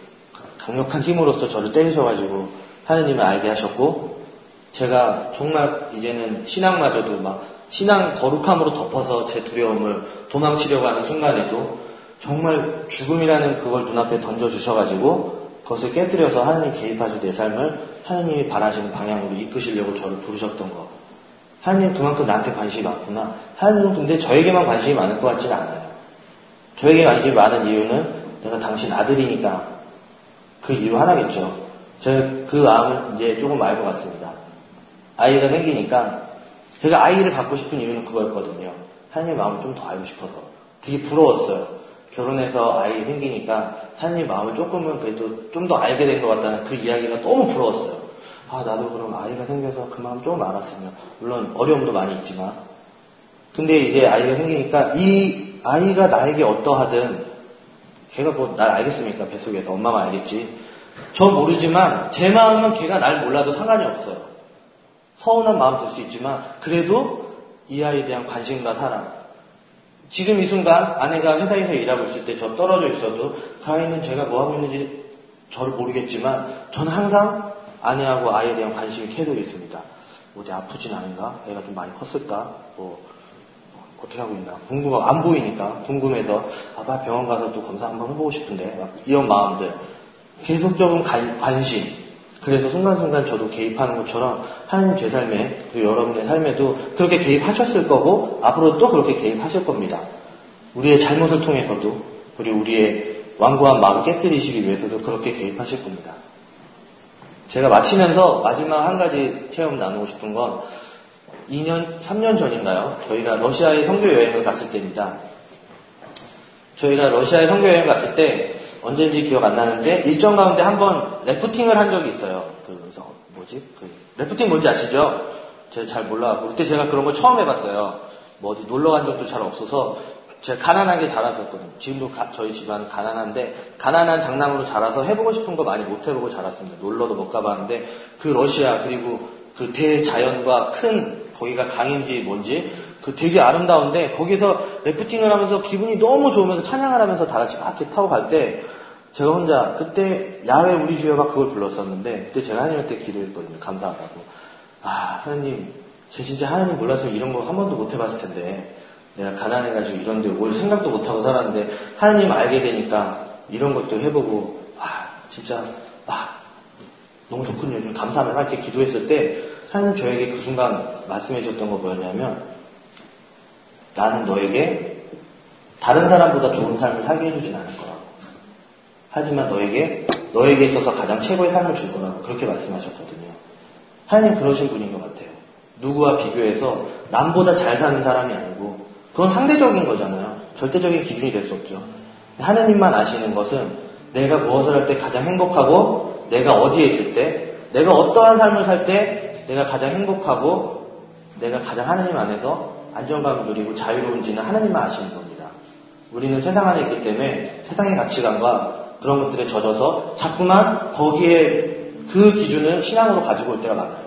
Speaker 1: 강력한 힘으로써 저를 때리셔가지고 하나님을 알게 하셨고 제가 정말 이제는 신앙마저도 막 신앙 거룩함으로 덮어서 제 두려움을 도망치려고 하는 순간에도 정말 죽음이라는 그걸 눈앞에 던져주셔가지고 그것을 깨뜨려서 하나님 개입하셔 내 삶을 하나님이 바라시는 방향으로 이끄시려고 저를 부르셨던 거. 하나님 그만큼 나한테 관심이 많구나. 하나님은 근데 저에게만 관심이 많을 것 같지는 않아요. 저에게 관심이 많은 이유는 내가 당신 아들이니까 그 이유 하나겠죠. 제가 그 마음을 이제 조금 알고 갔습니다. 아이가 생기니까 제가 아이를 갖고 싶은 이유는 그거였거든요. 하나님의 마음을 좀 더 알고 싶어서. 되게 부러웠어요. 결혼해서 아이 생기니까 하나님 마음을 조금은 그래도 좀 더 알게 된 것 같다는 그 이야기가 너무 부러웠어요. 아, 나도 그럼 아이가 생겨서 그 마음 조금 알았으면. 물론 어려움도 많이 있지만. 근데 이제 아이가 생기니까 이 아이가 나에게 어떠하든 걔가 뭐 날 알겠습니까? 뱃속에서. 엄마만 알겠지. 저 모르지만 제 마음은 걔가 날 몰라도 상관이 없어요. 서운한 마음 들 수 있지만 그래도 이 아이에 대한 관심과 사랑. 지금 이 순간 아내가 회사에서 일하고 있을 때 저 떨어져 있어도 그 아이는 제가 뭐 하고 있는지 저를 모르겠지만 저는 항상 아내하고 아이에 대한 관심이 계속 있습니다. 어디 아프진 않은가? 애가 좀 많이 컸을까? 뭐 어떻게 하고 있나? 궁금하고 안 보이니까 궁금해서 아빠 병원 가서 또 검사 한번 해보고 싶은데 이런 마음들 계속적인 관심 그래서 순간순간 저도 개입하는 것처럼 하나님 제 삶에 그리고 여러분의 삶에도 그렇게 개입하셨을 거고 앞으로 또 그렇게 개입하실 겁니다. 우리의 잘못을 통해서도 그리고 우리의 완고한 마음 깨뜨리시기 위해서도 그렇게 개입하실 겁니다. 제가 마치면서 마지막 한 가지 체험 나누고 싶은 건 2년, 3년 전인가요? 저희가 러시아에 선교 여행을 갔을 때입니다. 저희가 러시아에 선교 여행 갔을 때 언제인지 기억 안 나는데 일정 가운데 한번 래프팅을 한 적이 있어요. 그래서 뭐지? 그 래프팅 뭔지 아시죠? 제가 잘 몰라갖고 그때 제가 그런 걸 처음 해봤어요. 뭐 어디 놀러 간 적도 잘 없어서 제가 가난하게 자랐었거든요. 지금도 가, 저희 집안 가난한데 가난한 장남으로 자라서 해보고 싶은 거 많이 못 해보고 자랐습니다. 놀러도 못 가봤는데 그 러시아 그리고 그 대자연과 큰 거기가 강인지 뭔지 그 되게 아름다운데 거기서 래프팅을 하면서 기분이 너무 좋으면서 찬양을 하면서 다 같이 막 타고 갈 때 제가 혼자 그때 야외 우리 주여가 그걸 불렀었는데 그때 제가 하나님한테 기도했거든요. 감사하다고. 아 하나님 제 진짜 하나님 몰랐으면 이런 거 한 번도 못 해봤을 텐데 내가 가난해가지고 이런 데 올 생각도 못하고 살았는데 하나님 알게 되니까 이런 것도 해보고 아 진짜 아 너무 좋군요. 좀 감사하며 이렇게 기도했을 때 하나님 저에게 그 순간 말씀해 주셨던 거 뭐였냐면 나는 너에게 다른 사람보다 좋은 삶을 살게 해주진 않을 거라고. 하지만 너에게 너에게 있어서 가장 최고의 삶을 줄 거라고 그렇게 말씀하셨거든요. 하나님 그러신 분인 것 같아요. 누구와 비교해서 남보다 잘 사는 사람이 아니고 그건 상대적인 거잖아요. 절대적인 기준이 될 수 없죠. 하나님만 아시는 것은 내가 무엇을 할 때 가장 행복하고 내가 어디에 있을 때 내가 어떠한 삶을 살 때 내가 가장 행복하고 내가 가장 하나님 안에서 안정감을 누리고 자유로운지는 하나님만 아시는 겁니다. 우리는 세상 안에 있기 때문에 세상의 가치관과 그런 것들에 젖어서 자꾸만 거기에 그 기준을 신앙으로 가지고 올 때가 많아요.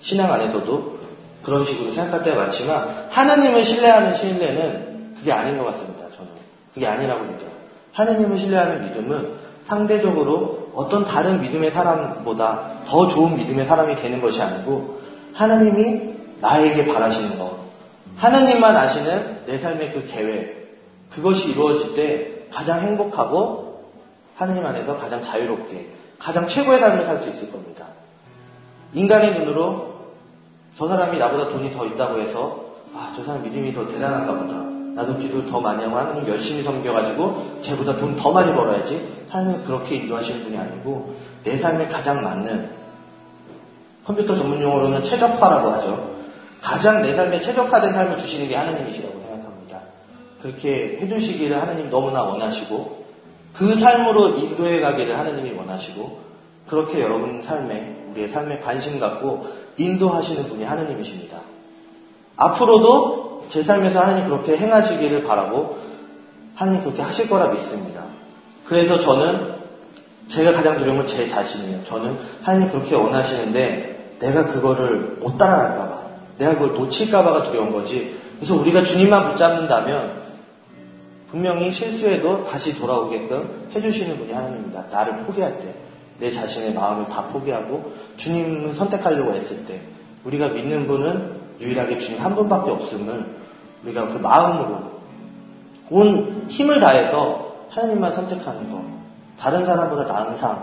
Speaker 1: 신앙 안에서도 그런 식으로 생각할 때가 많지만 하나님을 신뢰하는 신뢰는 그게 아닌 것 같습니다. 저는 그게 아니라고 믿어요. 하나님을 신뢰하는 믿음은 상대적으로 어떤 다른 믿음의 사람보다 더 좋은 믿음의 사람이 되는 것이 아니고 하나님이 나에게 바라시는 것, 하나님만 아시는 내 삶의 그 계획, 그것이 이루어질 때 가장 행복하고 하나님 안에서 가장 자유롭게, 가장 최고의 삶을 살 수 있을 겁니다. 인간의 눈으로 저 사람이 나보다 돈이 더 있다고 해서 아, 저 사람 믿음이 더 대단한가 보다. 나도 기도를 더 많이 하고 하나님 열심히 섬겨가지고 쟤보다 돈 더 많이 벌어야지. 하나님 그렇게 인도하시는 분이 아니고 내 삶에 가장 맞는 컴퓨터 전문 용어로는 최적화라고 하죠. 가장 내 삶에 최적화된 삶을 주시는 게 하나님이시라고 생각합니다. 그렇게 해주시기를 하나님 너무나 원하시고 그 삶으로 인도해 가기를 하나님이 원하시고 그렇게 여러분 삶에 우리의 삶에 관심 갖고 인도하시는 분이 하나님이십니다. 앞으로도 제 삶에서 하나님 그렇게 행하시기를 바라고 하나님 그렇게 하실 거라 믿습니다. 그래서 저는 제가 가장 두려운 건제 자신이에요. 저는 하나님 그렇게 원하시는데 내가 그거를 못 따라갈까봐, 내가 그걸 놓칠까봐가 두려운 거지. 그래서 우리가 주님만 붙잡는다면 분명히 실수해도 다시 돌아오게끔 해주시는 분이 하나님입니다. 나를 포기할 때, 내 자신의 마음을 다 포기하고 주님을 선택하려고 했을 때, 우리가 믿는 분은 유일하게 주님 한 분밖에 없음을 우리가 그 마음으로 온 힘을 다해서 하나님만 선택하는 것. 다른 사람보다 나은 삶.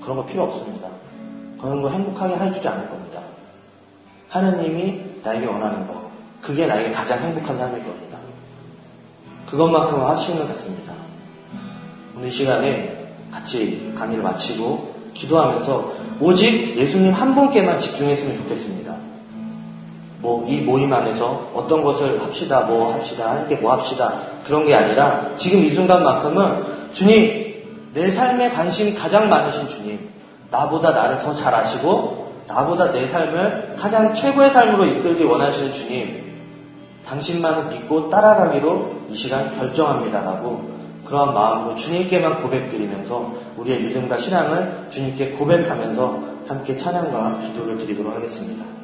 Speaker 1: 그런 거 필요 없습니다. 그런 거 행복하게 해주지 않을 겁니다. 하나님이 나에게 원하는 것. 그게 나에게 가장 행복한 삶일 겁니다. 그것만큼 하시는 것 같습니다. 오늘 시간에 같이 강의를 마치고 기도하면서 오직 예수님 한 분께만 집중했으면 좋겠습니다. 뭐 이 모임 안에서 어떤 것을 합시다, 뭐 합시다, 함께 뭐 합시다 그런 게 아니라 지금 이 순간만큼은 주님 내 삶에 관심 가장 많으신 주님 나보다 나를 더 잘 아시고 나보다 내 삶을 가장 최고의 삶으로 이끌기 원하시는 주님 당신만을 믿고 따라가기로 이 시간 결정합니다라고 그러한 마음으로 주님께만 고백드리면서 우리의 믿음과 신앙을 주님께 고백하면서 함께 찬양과 기도를 드리도록 하겠습니다.